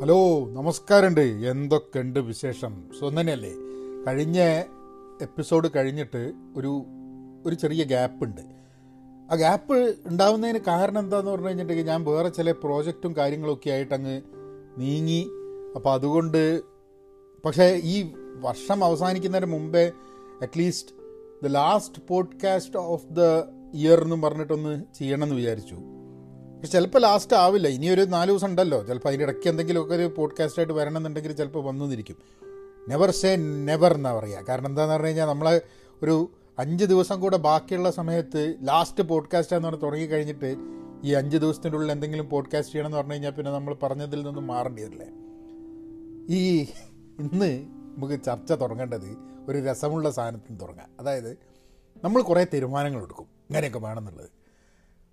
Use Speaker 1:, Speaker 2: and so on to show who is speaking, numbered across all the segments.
Speaker 1: Hello നമസ്കാരമുണ്ട്. എന്തൊക്കെയുണ്ട് വിശേഷം? സ്വന്തനല്ലേ കഴിഞ്ഞ എപ്പിസോഡ് കഴിഞ്ഞിട്ട് ഒരു ഒരു ചെറിയ ഗ്യാപ്പ് ഉണ്ട്. ആ ഗ്യാപ്പ് ഉണ്ടാവുന്നതിന് കാരണം എന്താന്ന് പറഞ്ഞു കഴിഞ്ഞിട്ടുണ്ടെങ്കിൽ ഞാൻ വേറെ ചില പ്രോജക്റ്റും കാര്യങ്ങളൊക്കെ ആയിട്ട് അങ്ങ് നീങ്ങി. അപ്പോൾ അതുകൊണ്ട് പക്ഷേ ഈ വർഷം അവസാനിക്കുന്നതിന് മുമ്പേ at least the last podcast of the year എന്നും പറഞ്ഞിട്ടൊന്ന് ചെയ്യണമെന്ന് വിചാരിച്ചു. ചിലപ്പോൾ ലാസ്റ്റ് ആവില്ല. ഇനിയൊരു നാല് ദിവസം ഉണ്ടല്ലോ. ചിലപ്പോൾ അതിന്റെ ഇടയ്ക്ക് എന്തെങ്കിലുമൊക്കെ ഒരു പോഡ്കാസ്റ്റായിട്ട് വരണമെന്നുണ്ടെങ്കിൽ ചിലപ്പോൾ വന്നു നെവർ സേ നെവർ എന്നാ പറയുക കാരണം എന്താണെന്ന് പറഞ്ഞു കഴിഞ്ഞാൽ നമ്മൾ ഒരു അഞ്ച് ദിവസം കൂടെ ബാക്കിയുള്ള സമയത്ത് ലാസ്റ്റ് പോഡ്കാസ്റ്റ് എന്ന് പറഞ്ഞ് തുടങ്ങി കഴിഞ്ഞിട്ട് ഈ അഞ്ച് ദിവസത്തിന്റെ ഉള്ളിൽ എന്തെങ്കിലും പോഡ്കാസ്റ്റ് ചെയ്യണമെന്ന് പറഞ്ഞു കഴിഞ്ഞാൽ പിന്നെ നമ്മൾ പറഞ്ഞതിൽ നിന്നും മാറേണ്ടി വരില്ലേ? ഈ ഇന്ന് നമുക്ക് ചർച്ച തുടങ്ങേണ്ടത് ഒരു രസമുള്ള സാധനത്തിന് തുടങ്ങാം. അതായത് നമ്മൾ കുറേ തീരുമാനങ്ങൾ എടുക്കും. ഇങ്ങനെയൊക്കെ വേണമെന്നുള്ളത്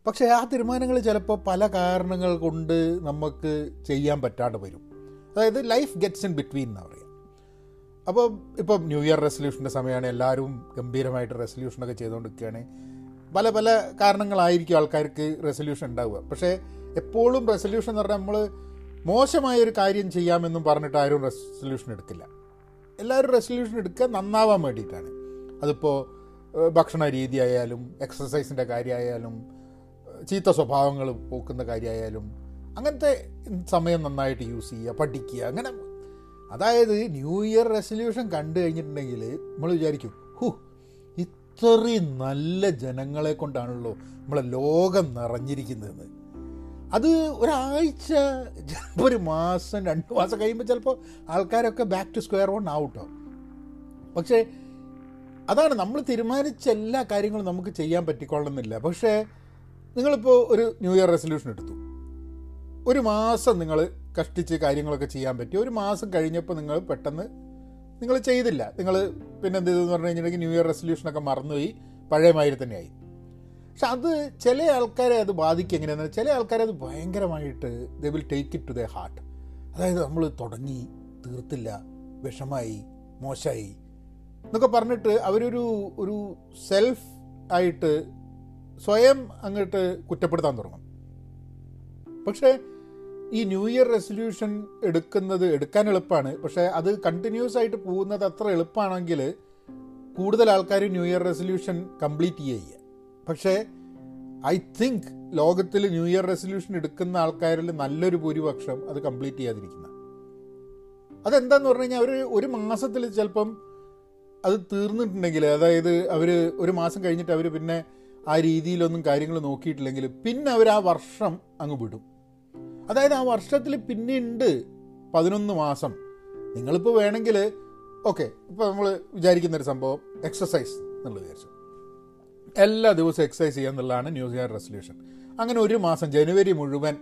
Speaker 1: പക്ഷേ ആ തീരുമാനങ്ങൾ ചിലപ്പോൾ പല കാരണങ്ങൾ കൊണ്ട് നമുക്ക് ചെയ്യാൻ പറ്റാണ്ട് വരും. അതായത് ലൈഫ് ഗെറ്റ്സ് ഇൻ ബിറ്റ്വീൻ എന്നാണ് പറയുക. അപ്പോൾ ഇപ്പം ന്യൂ ഇയർ റെസൊല്യൂഷന്റെ സമയമാണ് എല്ലാവരും ഗംഭീരമായിട്ട് റെസൊല്യൂഷനൊക്കെ ചെയ്തുകൊണ്ടിരിക്കുകയാണ്. പല പല കാരണങ്ങളായിരിക്കും ആൾക്കാർക്ക് റെസൊല്യൂഷൻ ഉണ്ടാവുക. പക്ഷേ എപ്പോഴും റെസൊല്യൂഷൻ എന്ന് പറഞ്ഞാൽ നമ്മൾ മോശമായൊരു കാര്യം ചെയ്യാമെന്നും പറഞ്ഞിട്ട് ആരും റെസൊല്യൂഷൻ എടുക്കില്ല. എല്ലാവരും റെസൊല്യൂഷൻ എടുക്കുക നന്നാവാൻ വേണ്ടിയിട്ടാണ്. അതിപ്പോൾ ഭക്ഷണ രീതിയായാലും എക്സസൈസിന്റെ കാര്യമായാലും ചീത്ത സ്വഭാവങ്ങൾ പോക്കുന്ന കാര്യമായാലും അങ്ങനത്തെ സമയം നന്നായിട്ട് യൂസ് ചെയ്യുക പഠിക്കുക അങ്ങനെ. അതായത് ന്യൂ ഇയർ റെസൊല്യൂഷൻ കണ്ടു കഴിഞ്ഞിട്ടുണ്ടെങ്കിൽ നമ്മൾ വിചാരിക്കും ഹു ഇത്രയും നല്ല ജനങ്ങളെ കൊണ്ടാണല്ലോ നമ്മളെ ലോകം നിറഞ്ഞിരിക്കുന്നതെന്ന് അത് ഒരാഴ്ച ചിലപ്പോൾ ഒരു മാസം രണ്ട് മാസം കഴിയുമ്പോൾ ചിലപ്പോൾ ആൾക്കാരൊക്കെ ബാക്ക് ടു സ്ക്വയർ വൺ ആവട്ടോ. പക്ഷേ അതാണ് നമ്മൾ തീരുമാനിച്ച എല്ലാ കാര്യങ്ങളും നമുക്ക് ചെയ്യാൻ പറ്റിക്കൊള്ളുന്നില്ല. പക്ഷേ നിങ്ങളിപ്പോൾ ഒരു ന്യൂ ഇയർ റെസൊല്യൂഷൻ എടുത്തു. ഒരു മാസം നിങ്ങൾ കഷ്ടിച്ച് കാര്യങ്ങളൊക്കെ ചെയ്യാൻ പറ്റി. ഒരു മാസം കഴിഞ്ഞപ്പോൾ നിങ്ങൾ പെട്ടെന്ന് നിങ്ങൾ ചെയ്തില്ല. നിങ്ങൾ പിന്നെ എന്ത് ചെയ്തെന്ന് പറഞ്ഞു കഴിഞ്ഞിട്ടുണ്ടെങ്കിൽ ന്യൂ ഇയർ റെസൊല്യൂഷനൊക്കെ മറന്നുപോയി. പഴയ മാതിരി തന്നെയായി. പക്ഷെ അത് ചില ആൾക്കാരെ അത് ബാധിക്കുക എങ്ങനെയാണെന്ന് ചില ആൾക്കാരെ അത് ഭയങ്കരമായിട്ട് the will take it to the heart അതായത് നമ്മൾ തുടങ്ങി തീർത്തില്ല വിഷമായി മോശമായി എന്നൊക്കെ പറഞ്ഞിട്ട് അവരൊരു ഒരു സെൽഫ് ആയിട്ട് സ്വയം അങ്ങോട്ട് കുറ്റപ്പെടുത്താൻ തുടങ്ങും. പക്ഷേ ഈ ന്യൂ ഇയർ റെസൊല്യൂഷൻ എടുക്കുന്നത് എടുക്കാൻ എളുപ്പമാണ്. പക്ഷേ അത് കണ്ടിന്യൂസ് ആയിട്ട് പോകുന്നത് അത്ര എളുപ്പമാണെങ്കിൽ കൂടുതൽ ആൾക്കാർ ന്യൂ ഇയർ റെസൊല്യൂഷൻ കംപ്ലീറ്റ് ചെയ്യുക. പക്ഷേ ഐ തിങ്ക് ലോകത്തിൽ ന്യൂ ഇയർ റെസൊല്യൂഷൻ എടുക്കുന്ന ആൾക്കാരിൽ നല്ലൊരു ഭൂരിപക്ഷം അത് കംപ്ലീറ്റ് ചെയ്യാതിരിക്കുന്ന. അതെന്താന്ന് പറഞ്ഞു കഴിഞ്ഞാൽ അവർ ഒരു മാസത്തിൽ ചിലപ്പം അത് തീർന്നിട്ടുണ്ടെങ്കിൽ അതായത് അവർ ഒരു മാസം കഴിഞ്ഞിട്ട് അവർ പിന്നെ ആ രീതിയിലൊന്നും കാര്യങ്ങൾ നോക്കിയിട്ടില്ലെങ്കിൽ പിന്നെ അവർ ആ വർഷം അങ്ങ് വിടും. അതായത് ആ വർഷത്തിൽ പിന്നെ ഉണ്ട് പതിനൊന്ന് മാസം. നിങ്ങളിപ്പോൾ വേണമെങ്കിൽ ഓക്കെ ഇപ്പോൾ നമ്മൾ വിചാരിക്കുന്നൊരു സംഭവം എക്സസൈസ് എന്നുള്ളത് വിചാരിച്ചു. എല്ലാ ദിവസവും എക്സസൈസ് ചെയ്യുക എന്നുള്ളതാണ് ന്യൂ ഇയർ റെസൊല്യൂഷൻ അങ്ങനെ ഒരു മാസം ജനുവരി മുഴുവൻ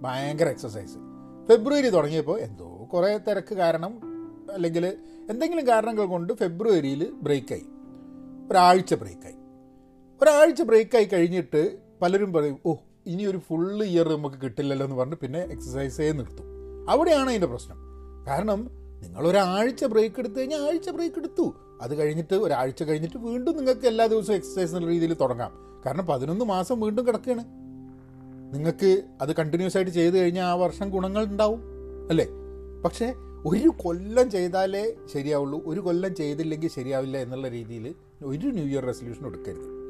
Speaker 1: ഭയങ്കര എക്സസൈസ് ഫെബ്രുവരി തുടങ്ങിയപ്പോൾ എന്തോ കുറേ തിരക്ക് കാരണം അല്ലെങ്കിൽ എന്തെങ്കിലും കാരണങ്ങൾ കൊണ്ട് ഫെബ്രുവരിയിൽ ബ്രേക്കായി ഒരാഴ്ച ബ്രേക്കായി ഒരാഴ്ച ബ്രേക്കായി കഴിഞ്ഞിട്ട് പലരും പറയും ഓ ഇനി ഒരു ഫുൾ ഇയർ നമുക്ക് കിട്ടില്ലല്ലോ എന്ന് പറഞ്ഞ് പിന്നെ എക്സസൈസേ നിർത്തും. അവിടെയാണ് അതിന്റെ പ്രശ്നം. കാരണം നിങ്ങൾ ഒരാഴ്ച ബ്രേക്ക് എടുത്തു കഴിഞ്ഞാൽ ആഴ്ച ബ്രേക്ക് എടുത്തു. അത് കഴിഞ്ഞിട്ട് ഒരാഴ്ച കഴിഞ്ഞിട്ട് വീണ്ടും നിങ്ങൾക്ക് എല്ലാ ദിവസവും എക്സസൈസ് എന്നുള്ള രീതിയിൽ തുടങ്ങാം. കാരണം പതിനൊന്ന് മാസം വീണ്ടും കിടക്കുകയാണ്. നിങ്ങൾക്ക് അത് കണ്ടിന്യൂസ് ആയിട്ട് ചെയ്ത് കഴിഞ്ഞാൽ ആ വർഷം ഗുണങ്ങൾ ഉണ്ടാവും അല്ലേ? പക്ഷേ ഒരു കൊല്ലം ചെയ്താലേ ശരിയാവുള്ളൂ ഒരു കൊല്ലം ചെയ്തില്ലെങ്കിൽ ശരിയാവില്ല എന്നുള്ള രീതിയിൽ ഒരു ന്യൂ ഇയർ റെസൊല്യൂഷൻ എടുക്കരുത്.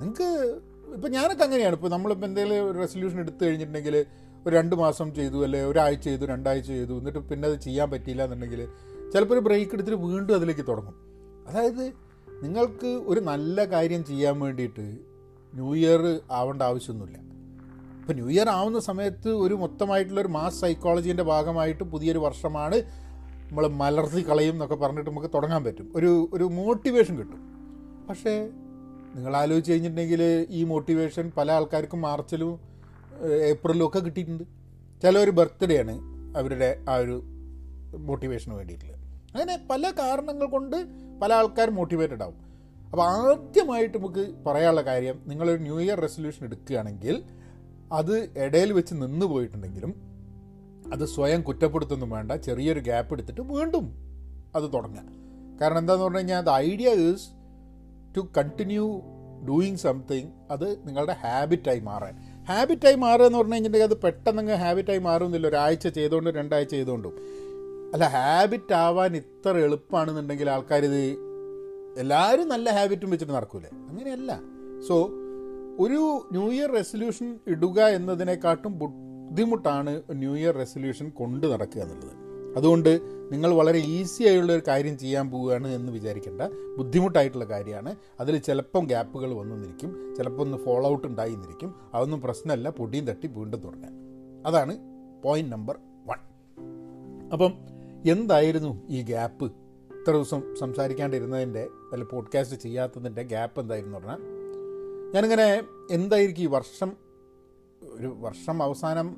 Speaker 1: നിങ്ങൾക്ക് ഇപ്പം ഞാനൊക്കെ അങ്ങനെയാണ്. ഇപ്പോൾ നമ്മളിപ്പോൾ എന്തെങ്കിലും ഒരു റെസൊല്യൂഷൻ എടുത്തു കഴിഞ്ഞിട്ടുണ്ടെങ്കിൽ ഒരു രണ്ട് മാസം ചെയ്തു അല്ലെ ഒരാഴ്ച ചെയ്തു രണ്ടാഴ്ച ചെയ്തു എന്നിട്ട് പിന്നെ അത് ചെയ്യാൻ പറ്റിയില്ല എന്നുണ്ടെങ്കിൽ ചിലപ്പോൾ ഒരു ബ്രേക്ക് എടുത്തിട്ട് വീണ്ടും അതിലേക്ക് തുടങ്ങും. അതായത് നിങ്ങൾക്ക് ഒരു നല്ല കാര്യം ചെയ്യാൻ വേണ്ടിയിട്ട് ന്യൂ ഇയർ ആവേണ്ട ആവശ്യമൊന്നുമില്ല. ഇപ്പോൾ ന്യൂ ഇയർ ആവുന്ന സമയത്ത് ഒരു മൊത്തമായിട്ടുള്ള ഒരു മാസ് സൈക്കോളജീന്റെ ഭാഗമായിട്ട് പുതിയൊരു വർഷമാണ് നമ്മൾ മലർത്തി കളയും എന്നൊക്കെ പറഞ്ഞിട്ട് നമുക്ക് തുടങ്ങാൻ പറ്റും. ഒരു ഒരു മോട്ടിവേഷൻ കിട്ടും. പക്ഷേ നിങ്ങൾ ആലോചിച്ച് കഴിഞ്ഞിട്ടുണ്ടെങ്കിൽ ഈ മോട്ടിവേഷൻ പല ആൾക്കാർക്കും മാർച്ചിലും ഏപ്രിലും ഒക്കെ കിട്ടിയിട്ടുണ്ട്. ചിലവർ ബർത്ത്ഡേ ആണ് അവരുടെ ആ ഒരു മോട്ടിവേഷന് വേണ്ടിയിട്ടുള്ളത്. അങ്ങനെ പല കാരണങ്ങൾ കൊണ്ട് പല ആൾക്കാർ മോട്ടിവേറ്റഡ് ആവും. അപ്പോൾ ആദ്യമായിട്ട് നമുക്ക് പറയാനുള്ള കാര്യം നിങ്ങളൊരു ന്യൂ ഇയർ റെസൊല്യൂഷൻ എടുക്കുകയാണെങ്കിൽ അത് ഇടയിൽ വെച്ച് നിന്ന് പോയിട്ടുണ്ടെങ്കിലും അത് സ്വയം കുറ്റപ്പെടുത്തൊന്നും വേണ്ട ചെറിയൊരു ഗ്യാപ്പ് എടുത്തിട്ട് വീണ്ടും അത് തുടങ്ങുക. കാരണം എന്താന്ന് പറഞ്ഞു കഴിഞ്ഞാൽ idea is to continue doing something അത് നിങ്ങളുടെ ഹാബിറ്റായി മാറാൻ. ഹാബിറ്റായി മാറുക എന്ന് പറഞ്ഞു കഴിഞ്ഞിട്ടുണ്ടെങ്കിൽ അത് പെട്ടെന്ന് ഹാബിറ്റായി മാറുന്നില്ല. ഒരാഴ്ച ചെയ്തുകൊണ്ടും രണ്ടാഴ്ച ചെയ്തുകൊണ്ടും അല്ല ഹാബിറ്റ് ആവാൻ ഇത്ര എളുപ്പമാണെന്നുണ്ടെങ്കിൽ ആൾക്കാരിത് എല്ലാവരും നല്ല ഹാബിറ്റും വെച്ചിട്ട് നടക്കൂലേ? അങ്ങനെയല്ല. സോ ഒരു ന്യൂ ഇയർ റെസൊല്യൂഷൻ ഇടുക എന്നതിനെക്കാട്ടും ബുദ്ധിമുട്ടാണ് ന്യൂ ഇയർ റെസൊല്യൂഷൻ കൊണ്ട് നടക്കുക എന്നുള്ളത്. അതുകൊണ്ട് നിങ്ങൾ വളരെ ഈസി ആയുള്ള ഒരു കാര്യം ചെയ്യാൻ പോവുകയാണ് എന്ന് വിചാരിക്കേണ്ട. ബുദ്ധിമുട്ടായിട്ടുള്ള കാര്യമാണ്. അതിൽ ചിലപ്പം ഗ്യാപ്പുകൾ വന്നിരിക്കും. ചിലപ്പോൾ ഒന്ന് ഫോളോ ഔട്ട് ഉണ്ടായിരിക്കും അതൊന്നും പ്രശ്നമല്ല. പൊടിയും തട്ടി വീണ്ടും തുടങ്ങാൻ അതാണ് പോയിന്റ് നമ്പർ വൺ അപ്പം എന്തായിരുന്നു ഈ ഗ്യാപ്പ് ഇത്ര ദിവസം സംസാരിക്കാണ്ടിരുന്നതിന്റെ അല്ല പോഡ്കാസ്റ്റ് ചെയ്യാത്തതിന്റെ ഗ്യാപ്പ് എന്തായിരുന്നു പറഞ്ഞാൽ ഞാനിങ്ങനെ എന്തായിരിക്കും ഈ വർഷം ഒരു വർഷം അവസാനം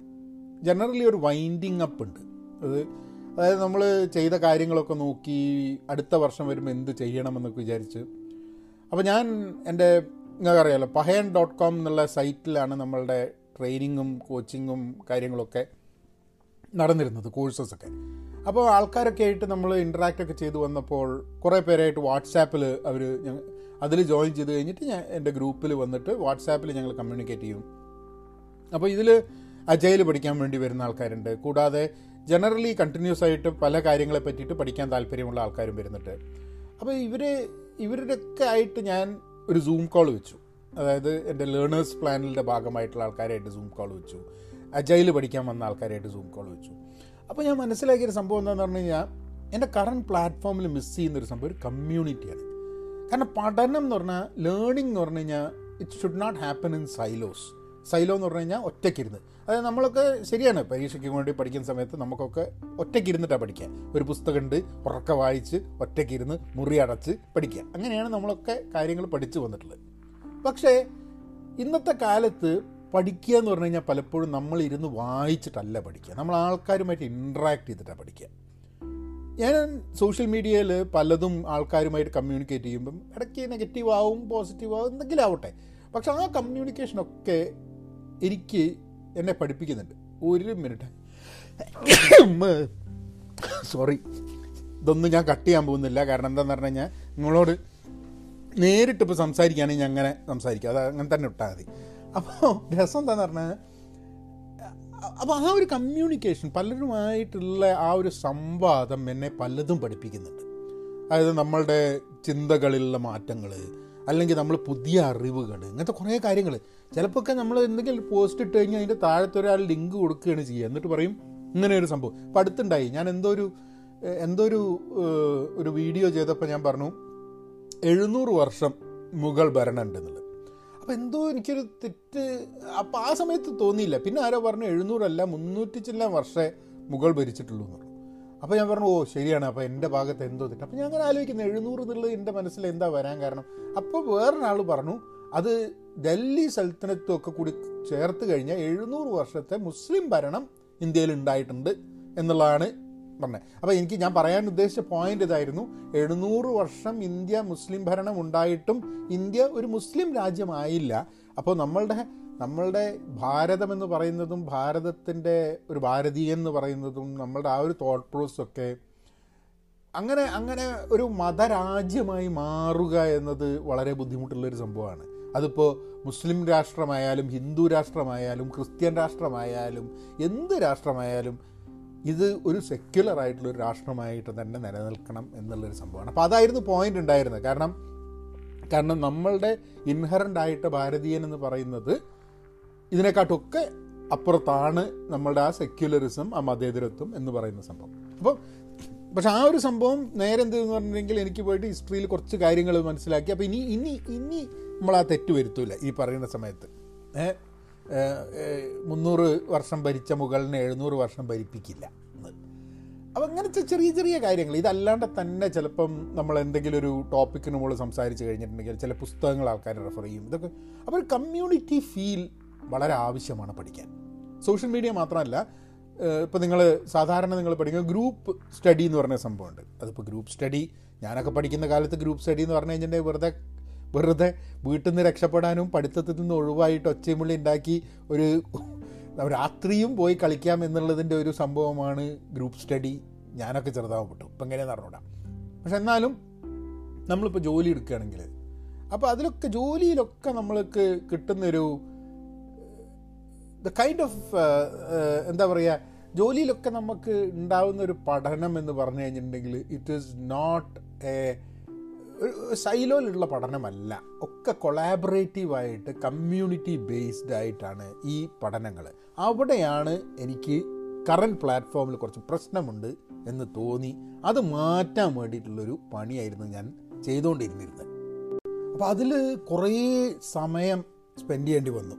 Speaker 1: ജനറലി ഒരു വൈൻഡിങ് അപ്പ് ഉണ്ട്. അത് അതായത് നമ്മൾ ചെയ്ത കാര്യങ്ങളൊക്കെ നോക്കി അടുത്ത വർഷം വരുമ്പോൾ എന്ത് ചെയ്യണമെന്നൊക്കെ വിചാരിച്ച്. അപ്പോൾ ഞാൻ എന്റെ നിങ്ങൾക്ക് അറിയാമല്ലോ പഹയൻ ഡോട്ട് കോം എന്നുള്ള സൈറ്റിലാണ് നമ്മളുടെ ട്രെയിനിങ്ങും കോച്ചിങ്ങും കാര്യങ്ങളൊക്കെ നടന്നിരുന്നത് കോഴ്സസൊക്കെ. അപ്പോൾ ആൾക്കാരൊക്കെ ആയിട്ട് നമ്മൾ ഇൻട്രാക്റ്റ് ഒക്കെ ചെയ്തു വന്നപ്പോൾ കുറേ പേരായിട്ട് വാട്സാപ്പിൽ അവർ അതിൽ ജോയിൻ ചെയ്ത് കഴിഞ്ഞിട്ട് ഞാൻ എന്റെ ഗ്രൂപ്പിൽ വന്നിട്ട് വാട്സാപ്പിൽ ഞങ്ങൾ കമ്മ്യൂണിക്കേറ്റ് ചെയ്യും അപ്പോൾ ഇതിൽ അജയിൽ പഠിക്കാൻ വേണ്ടി വരുന്ന ആൾക്കാരുണ്ട്. കൂടാതെ ജനറലി കണ്ടിന്യൂസ് ആയിട്ട് പല കാര്യങ്ങളെ പറ്റിയിട്ട് പഠിക്കാൻ താല്പര്യമുള്ള ആൾക്കാരും വരുന്നുണ്ട്. അപ്പോൾ ഇവർ ഇവരുടെയൊക്കെ ആയിട്ട് ഞാൻ ഒരു സൂം കോൾ വെച്ചു. അതായത് എന്റെ ലേണേഴ്സ് പ്ലാനിന്റെ ഭാഗമായിട്ടുള്ള ആൾക്കാരായിട്ട് സൂം കോൾ വെച്ചു. അജൈൽ പഠിക്കാൻ വന്ന ആൾക്കാരായിട്ട് സൂം കോൾ വെച്ചു. അപ്പോൾ ഞാൻ മനസ്സിലാക്കിയൊരു സംഭവം എന്താണെന്ന് പറഞ്ഞു കഴിഞ്ഞാൽ എന്റെ കറണ്ട് പ്ലാറ്റ്ഫോമിൽ മിസ് ചെയ്യുന്നൊരു സംഭവം ഒരു കമ്മ്യൂണിറ്റിയാണ് കാരണം പഠനം എന്ന് പറഞ്ഞാൽ ലേണിംഗ് എന്ന് പറഞ്ഞു കഴിഞ്ഞാൽ it should not happen in silos silo എന്ന് പറഞ്ഞു കഴിഞ്ഞാൽ ഒറ്റയ്ക്കിരുന്ന്. അതായത് നമ്മളൊക്കെ ശരിയാണ് പരീക്ഷയ്ക്ക് വേണ്ടി പഠിക്കുന്ന സമയത്ത് നമുക്കൊക്കെ ഒറ്റയ്ക്കിരുന്നിട്ടാണ് പഠിക്കുക. ഒരു പുസ്തകമുണ്ട് ഉറക്ക വായിച്ച് ഒറ്റയ്ക്കിരുന്ന് മുറി അടച്ച് പഠിക്കുക. അങ്ങനെയാണ് നമ്മളൊക്കെ കാര്യങ്ങൾ പഠിച്ചു വന്നിട്ടുള്ളത്. പക്ഷേ ഇന്നത്തെ കാലത്ത് പഠിക്കുക എന്ന് പറഞ്ഞു കഴിഞ്ഞാൽ പലപ്പോഴും നമ്മൾ ഇരുന്ന് വായിച്ചിട്ടല്ല പഠിക്കുക. നമ്മൾ ആൾക്കാരുമായിട്ട് ഇൻട്രാക്ട് ചെയ്തിട്ടാണ് പഠിക്കുക. ഞാൻ സോഷ്യൽ മീഡിയയിൽ പലതും ആൾക്കാരുമായിട്ട് കമ്മ്യൂണിക്കേറ്റ് ചെയ്യുമ്പം ഇടയ്ക്ക് നെഗറ്റീവ് ആവും പോസിറ്റീവ് ആവും എന്തെങ്കിലും ആവട്ടെ. പക്ഷെ ആ കമ്മ്യൂണിക്കേഷനൊക്കെ എനിക്ക് എന്നെ പഠിപ്പിക്കുന്നുണ്ട്. ഒരു മിനിറ്റ്. സോറി ഇതൊന്നും ഞാൻ കട്ട് ചെയ്യാൻ പോകുന്നില്ല. കാരണം എന്താണെന്ന് പറഞ്ഞു കഴിഞ്ഞാൽ നിങ്ങളോട് നേരിട്ട് ഇപ്പോൾ സംസാരിക്കുകയാണെങ്കിൽ ഞാൻ അങ്ങനെ സംസാരിക്കും. അത് അങ്ങനെ തന്നെ ഇട്ടാൽ മതി. അപ്പോൾ രസം എന്താണെന്ന് പറഞ്ഞാൽ അപ്പോൾ ആ ഒരു കമ്മ്യൂണിക്കേഷൻ പലരുമായിട്ടുള്ള ആ ഒരു സംവാദം എന്നെ പലതും പഠിപ്പിക്കുന്നുണ്ട്. അതായത് നമ്മളുടെ ചിന്തകളിലുള്ള മാറ്റങ്ങൾ അല്ലെങ്കിൽ നമ്മൾ പുതിയ അറിവുകൾ ഇങ്ങനത്തെ കുറേ കാര്യങ്ങൾ ചിലപ്പോൾ നമ്മൾ എന്തെങ്കിലും പോസ്റ്റ് ഇട്ട് കഴിഞ്ഞാൽ അതിന്റെ താഴത്തെ ഒരാൾ ലിങ്ക് കൊടുക്കുകയാണ് ചെയ്യുക. എന്നിട്ട് പറയും ഇങ്ങനെ ഒരു സംഭവം. ഇപ്പം അടുത്തുണ്ടായി. ഞാൻ എന്തോ ഒരു എന്തോ ഒരു ഒരു വീഡിയോ ചെയ്തപ്പോൾ ഞാൻ പറഞ്ഞു എഴുന്നൂറ് വർഷം മുഗൾ ഭരണം ഉണ്ടെന്നുള്ളത്. അപ്പോൾ എന്തോ എനിക്കൊരു തെറ്റ് അപ്പോൾ ആ സമയത്ത് തോന്നിയില്ല. പിന്നെ ആരോ പറഞ്ഞു എഴുന്നൂറല്ല മുന്നൂറ്റി ചില്ലാം വർഷമേ മുഗൾ ഭരിച്ചിട്ടുള്ളൂ എന്ന് പറഞ്ഞു. അപ്പോൾ ഞാൻ പറഞ്ഞു ഓ ശരിയാണ്. അപ്പോൾ എന്റെ ഭാഗത്ത് എന്തോ തെറ്റ്. അപ്പോൾ ഞാൻ അങ്ങനെ ആലോചിക്കുന്നത് എഴുന്നൂറ് എന്നുള്ളത് എന്റെ മനസ്സിൽ എന്താ വരാൻ കാരണം? അപ്പോൾ വേറൊരാൾ പറഞ്ഞു അത് ഡൽഹി സൽത്തനത്തും ഒക്കെ കൂടി ചേർത്ത് കഴിഞ്ഞാൽ എഴുന്നൂറ് വർഷത്തെ മുസ്ലിം ഭരണം ഇന്ത്യയിൽ ഉണ്ടായിട്ടുണ്ട് എന്നുള്ളതാണ് പറഞ്ഞത്. അപ്പോൾ എനിക്ക് ഞാൻ പറയാൻ ഉദ്ദേശിച്ച പോയിന്റ് ഇതായിരുന്നു. എഴുന്നൂറ് വർഷം ഇന്ത്യ മുസ്ലിം ഭരണം ഉണ്ടായിട്ടും ഇന്ത്യ ഒരു മുസ്ലിം രാജ്യമായില്ല. അപ്പോൾ നമ്മളുടെ നമ്മളുടെ ഭാരതം എന്ന് പറയുന്നതും ഭാരതത്തിന്റെ ഒരു ഭാരതീയൻ എന്ന് പറയുന്നതും നമ്മളുടെ ആ ഒരു തോട്ട് പ്രോസസ് ഒക്കെ അങ്ങനെ അങ്ങനെ ഒരു മതരാജ്യമായി മാറുക എന്നത് വളരെ ബുദ്ധിമുട്ടുള്ളൊരു സംഭവമാണ്. അതിപ്പോൾ മുസ്ലിം രാഷ്ട്രമായാലും ഹിന്ദു രാഷ്ട്രമായാലും ക്രിസ്ത്യൻ രാഷ്ട്രമായാലും എന്ത് രാഷ്ട്രമായാലും ഇത് ഒരു സെക്യുലർ ആയിട്ടുള്ള ഒരു രാഷ്ട്രമായിട്ട് തന്നെ നിലനിൽക്കണം എന്നുള്ളൊരു സംഭവമാണ്. അപ്പോൾ അതായിരുന്നു പോയിന്റ് ഉണ്ടായിരുന്നത്. കാരണം കാരണം നമ്മളുടെ ഇൻഹറന്റ് ആയിട്ട് ഭാരതീയൻ എന്ന് പറയുന്നത് ഇതിനെക്കാട്ടൊക്കെ അപ്പുറത്താണ് നമ്മളുടെ ആ സെക്യുലറിസം ആ മതേതരത്വം എന്ന് പറയുന്ന സംഭവം. അപ്പോൾ പക്ഷെ ആ ഒരു സംഭവം നേരെ എന്തെന്ന് പറഞ്ഞിട്ടുണ്ടെങ്കിൽ എനിക്ക് പോയിട്ട് ഹിസ്റ്ററിയിൽ കുറച്ച് കാര്യങ്ങൾ മനസ്സിലാക്കി. അപ്പോൾ ഇനി ഇനി ഇനി നമ്മൾ ആ തെറ്റ് വരുത്തൂല ഈ പറയുന്ന സമയത്ത്. മുന്നൂറ് വർഷം ഭരിച്ച മുകളിനെ എഴുന്നൂറ് വർഷം ഭരിപ്പിക്കില്ല അപ്പം അങ്ങനത്തെ ചെറിയ ചെറിയ കാര്യങ്ങൾ. ഇതല്ലാണ്ട് തന്നെ ചിലപ്പം നമ്മൾ എന്തെങ്കിലും ഒരു ടോപ്പിക്കിന് മുകളിൽ സംസാരിച്ച് കഴിഞ്ഞിട്ടുണ്ടെങ്കിൽ ചില പുസ്തകങ്ങൾ ആൾക്കാർ റെഫർ ചെയ്യും. ഇതൊക്കെ അപ്പോൾ കമ്മ്യൂണിറ്റി ഫീൽ വളരെ ആവശ്യമാണ് പഠിക്കാൻ. സോഷ്യൽ മീഡിയ മാത്രമല്ല ഇപ്പോൾ നിങ്ങൾ സാധാരണ നിങ്ങൾ പഠിക്കുന്ന ഗ്രൂപ്പ് സ്റ്റഡി എന്ന് പറഞ്ഞ സംഭവമുണ്ട്. അതിപ്പോൾ ഗ്രൂപ്പ് സ്റ്റഡി ഞാനൊക്കെ പഠിക്കുന്ന കാലത്ത് ഗ്രൂപ്പ് സ്റ്റഡി എന്ന് പറഞ്ഞു കഴിഞ്ഞിട്ടുണ്ടെങ്കിൽ വെറുതെ വെറുതെ വീട്ടിൽ നിന്ന് രക്ഷപ്പെടാനും പഠിത്തത്തിൽ നിന്ന് ഒഴിവായിട്ട് ഒച്ചയുമുള്ളി ഉണ്ടാക്കി ഒരു രാത്രിയും പോയി കളിക്കാം എന്നുള്ളതിന്റെ ഒരു സംഭവമാണ് ഗ്രൂപ്പ് സ്റ്റഡി ഞാനൊക്കെ ചെറുതാവപ്പെട്ടു. ഇപ്പം എങ്ങനെയാണെന്ന് അറിഞ്ഞൂടാം പക്ഷെ എന്നാലും നമ്മളിപ്പോൾ ജോലി എടുക്കുകയാണെങ്കിൽ അപ്പോൾ അതിലൊക്കെ ജോലിയിലൊക്കെ നമ്മൾക്ക് കിട്ടുന്നൊരു ദ കൈൻഡ് ഓഫ് എന്താ പറയുക ജോലിയിലൊക്കെ നമുക്ക് ഉണ്ടാവുന്ന ഒരു പഠനം എന്ന് പറഞ്ഞു കഴിഞ്ഞിട്ടുണ്ടെങ്കിൽ ഇറ്റ് ഈസ് നോട്ട് എ സൈലോയിലുള്ള പഠനമല്ല. ഒക്കെ കൊളാബറേറ്റീവായിട്ട് കമ്മ്യൂണിറ്റി ബേസ്ഡ് ആയിട്ടാണ് ഈ പഠനങ്ങൾ. അവിടെയാണ് എനിക്ക് കറണ്ട് പ്ലാറ്റ്ഫോമിൽ കുറച്ച് പ്രശ്നമുണ്ട് എന്ന് തോന്നി. അത് മാറ്റാൻ വേണ്ടിയിട്ടുള്ളൊരു പണിയായിരുന്നു ഞാൻ ചെയ്തുകൊണ്ടിരുന്നിരുന്നത്. അപ്പോൾ അതിൽ കുറേ സമയം സ്പെൻഡ് ചെയ്യേണ്ടി വന്നു.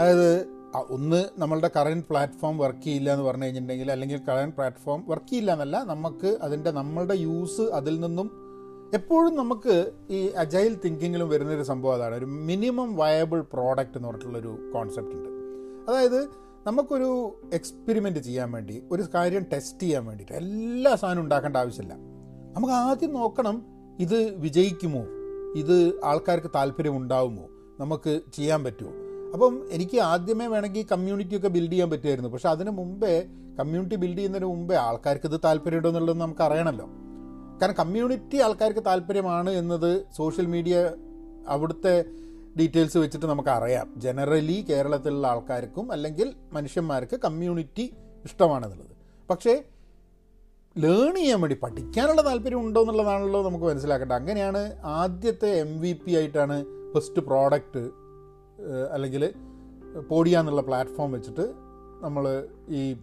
Speaker 1: അതായത് ഒന്ന് നമ്മളുടെ കറണ്ട് പ്ലാറ്റ്ഫോം വർക്ക് ചെയ്യില്ല എന്ന് പറഞ്ഞു കഴിഞ്ഞിട്ടുണ്ടെങ്കിൽ അല്ലെങ്കിൽ കറണ്ട് പ്ലാറ്റ്ഫോം വർക്ക് ചെയ്യില്ല എന്നല്ല നമുക്ക് അതിന്റെ നമ്മളുടെ യൂസ് അതിൽ നിന്നും എപ്പോഴും നമുക്ക് ഈ അജൈൽ തിങ്കിങ്ങിലും വരുന്നൊരു സംഭവം അതാണ്. ഒരു മിനിമം വയബിൾ പ്രോഡക്റ്റ് എന്ന് പറഞ്ഞിട്ടുള്ളൊരു കോൺസെപ്റ്റ് ഉണ്ട്. അതായത് നമുക്കൊരു എക്സ്പെരിമെന്റ് ചെയ്യാൻ വേണ്ടി ഒരു കാര്യം ടെസ്റ്റ് ചെയ്യാൻ വേണ്ടിയിട്ട് എല്ലാ സാധനവും ഉണ്ടാക്കേണ്ട ആവശ്യമില്ല. നമുക്ക് ആദ്യം നോക്കണം ഇത് വിജയിക്കുമോ? ഇത് ആൾക്കാർക്ക് താല്പര്യം ഉണ്ടാവുമോ? നമുക്ക് ചെയ്യാൻ പറ്റുമോ? അപ്പം എനിക്ക് ആദ്യമേ വേണമെങ്കിൽ കമ്മ്യൂണിറ്റിയൊക്കെ ബിൽഡ് ചെയ്യാൻ പറ്റുമായിരുന്നു. പക്ഷെ അതിന് മുമ്പേ കമ്മ്യൂണിറ്റി ബിൽഡ് ചെയ്യുന്നതിന് മുമ്പേ ആൾക്കാർക്ക് ഇത് താല്പര്യമുണ്ടോ എന്നുള്ളത് നമുക്ക് അറിയണമല്ലോ. കാരണം കമ്മ്യൂണിറ്റി ആൾക്കാർക്ക് താല്പര്യമാണ് എന്നത് സോഷ്യൽ മീഡിയ അവിടുത്തെ ഡീറ്റെയിൽസ് വെച്ചിട്ട് നമുക്ക് അറിയാം ജനറലി കേരളത്തിലുള്ള ആൾക്കാർക്കും അല്ലെങ്കിൽ മനുഷ്യന്മാർക്ക് കമ്മ്യൂണിറ്റി ഇഷ്ടമാണെന്നുള്ളത്. പക്ഷേ ലേൺ ചെയ്യാൻ വേണ്ടി പഠിക്കാനുള്ള താല്പര്യം ഉണ്ടോ എന്നുള്ളതാണല്ലോ നമുക്ക് മനസ്സിലാക്കേണ്ടത്. അങ്ങനെയാണ് ആദ്യത്തെ എം വി പി ആയിട്ടാണ് ഫസ്റ്റ് പ്രോഡക്റ്റ് അല്ലെങ്കിൽ പോഡിയ എന്നുള്ള പ്ലാറ്റ്ഫോം വെച്ചിട്ട് നമ്മൾ ഈ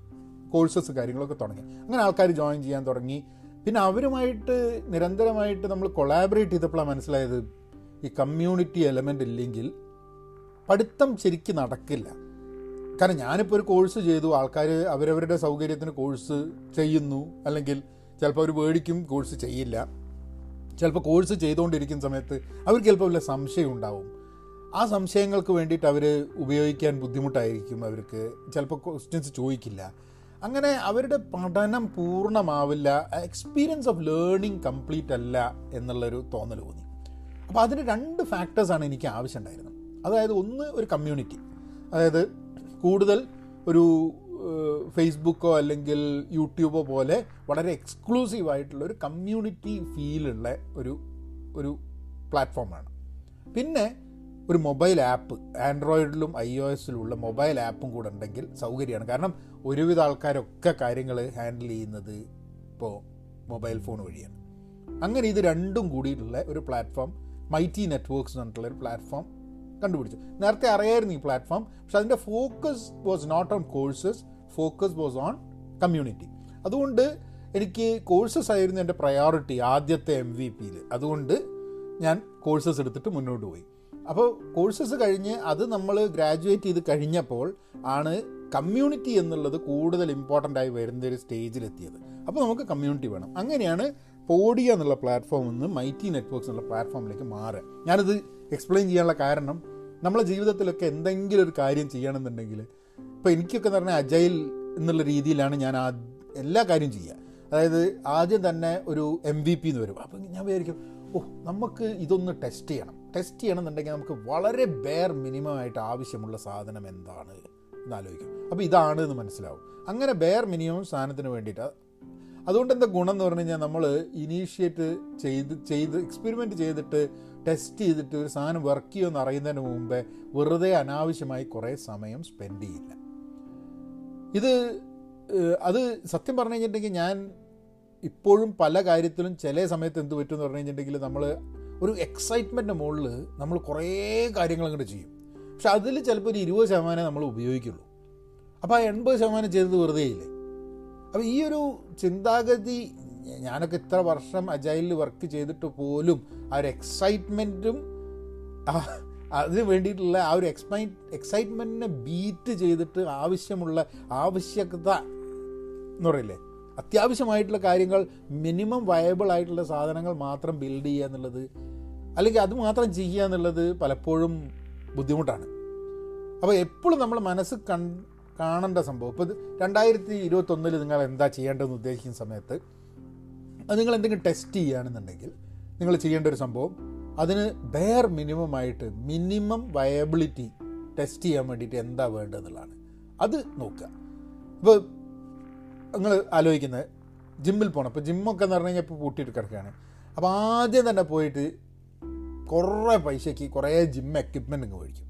Speaker 1: കോഴ്സസ് കാര്യങ്ങളൊക്കെ തുടങ്ങി. അങ്ങനെ ആൾക്കാർ ജോയിൻ ചെയ്യാൻ തുടങ്ങി. പിന്നെ അവരുമായിട്ട് നിരന്തരമായിട്ട് നമ്മൾ കൊളാബറേറ്റ് ചെയ്തപ്പോഴാണ് മനസ്സിലായത് ഈ കമ്മ്യൂണിറ്റി എലമെന്റ് ഇല്ലെങ്കിൽ പഠിത്തം ശരിക്കും നടക്കില്ല. കാരണം ഞാനിപ്പോൾ ഒരു കോഴ്സ് ചെയ്തു ആൾക്കാർ അവരവരുടെ സൗകര്യത്തിന് കോഴ്സ് ചെയ്യുന്നു അല്ലെങ്കിൽ ചിലപ്പോൾ അവർ മേടിക്കും കോഴ്സ് ചെയ്യില്ല. ചിലപ്പോൾ കോഴ്സ് ചെയ്തുകൊണ്ടിരിക്കുന്ന സമയത്ത് അവർക്ക് ചിലപ്പോൾ വല്ല സംശയം ഉണ്ടാവും. ആ സംശയങ്ങൾക്ക് വേണ്ടിയിട്ട് അവർ ഉപയോഗിക്കാൻ ബുദ്ധിമുട്ടായിരിക്കും അവർക്ക്. ചിലപ്പോൾ ക്വസ്റ്റ്യൻസ് ചോദിക്കില്ല. അങ്ങനെ അവരുടെ പഠനം പൂർണമാവില്ല എക്സ്പീരിയൻസ് ഓഫ് ലേണിംഗ് കംപ്ലീറ്റ് അല്ല എന്നുള്ളൊരു തോന്നൽ തോന്നി. അപ്പോൾ അതിന് രണ്ട് ഫാക്ടേഴ്സാണ് എനിക്ക് ആവശ്യമുണ്ടായിരുന്നത് അതായത് ഒന്ന് ഒരു കമ്മ്യൂണിറ്റി അതായത് കൂടുതൽ ഒരു ഫേസ്ബുക്കോ അല്ലെങ്കിൽ യൂട്യൂബോ പോലെ വളരെ എക്സ്ക്ലൂസീവ് ആയിട്ടുള്ള ഒരു കമ്മ്യൂണിറ്റി ഫീലുള്ള ഒരു ഒരു പ്ലാറ്റ്ഫോമാണ് പിന്നെ ഒരു മൊബൈൽ ആപ്പ് ആൻഡ്രോയിഡിലും ഐ ഒ എസിലുള്ള മൊബൈൽ ആപ്പും കൂടെ ഉണ്ടെങ്കിൽ സൗകര്യമാണ്. കാരണം ഒരുവിധ ആൾക്കാരൊക്കെ കാര്യങ്ങൾ ഹാൻഡിൽ ചെയ്യുന്നത് ഇപ്പോൾ മൊബൈൽ ഫോൺ വഴിയാണ്. അങ്ങനെ ഇത് രണ്ടും കൂടിയിട്ടുള്ള ഒരു പ്ലാറ്റ്ഫോം മൈറ്റി നെറ്റ്വർക്ക്സ് എന്ന് പറഞ്ഞിട്ടുള്ള ഒരു പ്ലാറ്റ്ഫോം കണ്ടുപിടിച്ചു. നേരത്തെ അറിയായിരുന്നു ഈ പ്ലാറ്റ്ഫോം പക്ഷെ അതിന്റെ focus was not on courses focus was on community അതുകൊണ്ട് എനിക്ക് കോഴ്സസ് ആയിരുന്നു എന്റെ പ്രയോറിറ്റി ആദ്യത്തെ എം വി പിയിൽ അതുകൊണ്ട് ഞാൻ കോഴ്സസ് എടുത്തിട്ട് മുന്നോട്ട് പോയി. അപ്പോൾ കോഴ്സസ് കഴിഞ്ഞ് അത് നമ്മൾ ഗ്രാജുവേറ്റ് ചെയ്ത് കഴിഞ്ഞപ്പോൾ ആണ് കമ്മ്യൂണിറ്റി എന്നുള്ളത് കൂടുതൽ ഇമ്പോർട്ടന്റ് ആയി വരുന്ന ഒരു സ്റ്റേജിലെത്തിയത് അപ്പോൾ നമുക്ക് കമ്മ്യൂണിറ്റി വേണം. അങ്ങനെയാണ് പോഡിയ എന്നുള്ള പ്ലാറ്റ്ഫോമിൽ നിന്ന് മൈറ്റി നെറ്റ്വർക്ക്സ് എന്നുള്ള പ്ലാറ്റ്ഫോമിലേക്ക് മാറുക. ഞാനിത് എക്സ്പ്ലെയിൻ ചെയ്യാനുള്ള കാരണം നമ്മളെ ജീവിതത്തിലൊക്കെ എന്തെങ്കിലും ഒരു കാര്യം ചെയ്യണമെന്നുണ്ടെങ്കിൽ ഇപ്പോൾ എനിക്കൊക്കെ എന്ന് പറഞ്ഞാൽ അജൈൽ എന്നുള്ള രീതിയിലാണ് ഞാൻ ആ എല്ലാ കാര്യം ചെയ്യുക. അതായത് ആദ്യം തന്നെ ഒരു എം വി പി എന്ന് വരും. അപ്പം ഞാൻ വിചാരിക്കും ഓ നമുക്ക് ഇതൊന്ന് ടെസ്റ്റ് ചെയ്യണം. ടെസ്റ്റ് ചെയ്യണമെന്നുണ്ടെങ്കിൽ നമുക്ക് വളരെ ബെയർ മിനിമം ആയിട്ട് ആവശ്യമുള്ള സാധനം എന്താണ് എന്ന് ആലോചിക്കും. അപ്പോൾ ഇതാണ് എന്ന് മനസ്സിലാവും. അങ്ങനെ ബെയർ മിനിമം സാധനത്തിന് വേണ്ടിയിട്ട് അതുകൊണ്ട് എന്താ ഗുണം എന്ന് പറഞ്ഞു കഴിഞ്ഞാൽ നമ്മൾ ഇനീഷ്യേറ്റ് ചെയ്ത് ചെയ്ത് എക്സ്പെരിമെന്റ് ചെയ്തിട്ട് ടെസ്റ്റ് ചെയ്തിട്ട് ഒരു സാധനം വർക്ക് ചെയ്യുമെന്ന് അറിയുന്നതിന് മുമ്പേ വെറുതെ അനാവശ്യമായി കുറേ സമയം സ്പെൻഡ് ചെയ്യില്ല. ഇത് അത് സത്യം പറഞ്ഞു കഴിഞ്ഞിട്ടുണ്ടെങ്കിൽ ഞാൻ ഇപ്പോഴും പല കാര്യത്തിലും ചില സമയത്ത് എന്ത് പറ്റുമെന്ന് പറഞ്ഞു കഴിഞ്ഞിട്ടുണ്ടെങ്കിൽ നമ്മൾ ഒരു എക്സൈറ്റ്മെന്റിന്റെ മുകളിൽ നമ്മൾ കുറേ കാര്യങ്ങൾ അങ്ങോട്ട് ചെയ്യും. പക്ഷെ അതിൽ ചിലപ്പോൾ ഒരു ഇരുപത് ശതമാനം നമ്മൾ ഉപയോഗിക്കുള്ളൂ. അപ്പോൾ ആ എൺപത് ശതമാനം ചെയ്തത് വെറുതെ ഇല്ലേ? അപ്പോൾ ഈ ഒരു ചിന്താഗതി ഞാനൊക്കെ ഇത്ര വർഷം അജൈലിൽ വർക്ക് ചെയ്തിട്ട് പോലും ആ ഒരു എക്സൈറ്റ്മെന്റും അതിന് വേണ്ടിയിട്ടുള്ള ആ ഒരു എക്സ്പൈ എക്സൈറ്റ്മെന്റിനെ ബീറ്റ് ചെയ്തിട്ട് ആവശ്യമുള്ള ആവശ്യകത എന്ന് പറയില്ലേ? അത്യാവശ്യമായിട്ടുള്ള കാര്യങ്ങൾ മിനിമം വയബിൾ ആയിട്ടുള്ള സാധനങ്ങൾ മാത്രം ബിൽഡ് ചെയ്യുക എന്നുള്ളത് അല്ലെങ്കിൽ അത് മാത്രം ചെയ്യുക എന്നുള്ളത് പലപ്പോഴും ബുദ്ധിമുട്ടാണ്. അപ്പോൾ എപ്പോഴും നമ്മൾ മനസ്സ് കൺ കാണേണ്ട സംഭവം. ഇപ്പോൾ രണ്ടായിരത്തി ഇരുപത്തൊന്നിൽ നിങ്ങൾ എന്താ ചെയ്യേണ്ടതെന്ന് ഉദ്ദേശിക്കുന്ന സമയത്ത് അത് നിങ്ങൾ എന്തെങ്കിലും ടെസ്റ്റ് ചെയ്യുകയാണെന്നുണ്ടെങ്കിൽ നിങ്ങൾ ചെയ്യേണ്ട ഒരു സംഭവം അതിന് ബെയർ മിനിമം ആയിട്ട് മിനിമം വയബിലിറ്റി ടെസ്റ്റ് ചെയ്യാൻ വേണ്ടിയിട്ട് എന്താ വേണ്ടതെന്നുള്ളതാണ്. അത് നോക്കുക. ഇപ്പോൾ നിങ്ങൾ ആലോചിക്കുന്നത് ജിമ്മിൽ പോകണം ഇപ്പോൾ ജിമ്മൊക്കെ എന്ന് പറഞ്ഞു കഴിഞ്ഞാൽ ഇപ്പോൾ പൂട്ടിയിട്ട് കിടക്കുകയാണ്. അപ്പോൾ ആദ്യം തന്നെ പോയിട്ട് കുറേ പൈസയ്ക്ക് കുറേ ജിം എക്യുപ്മെന്റ് ഇങ്ങ് മേടിക്കും.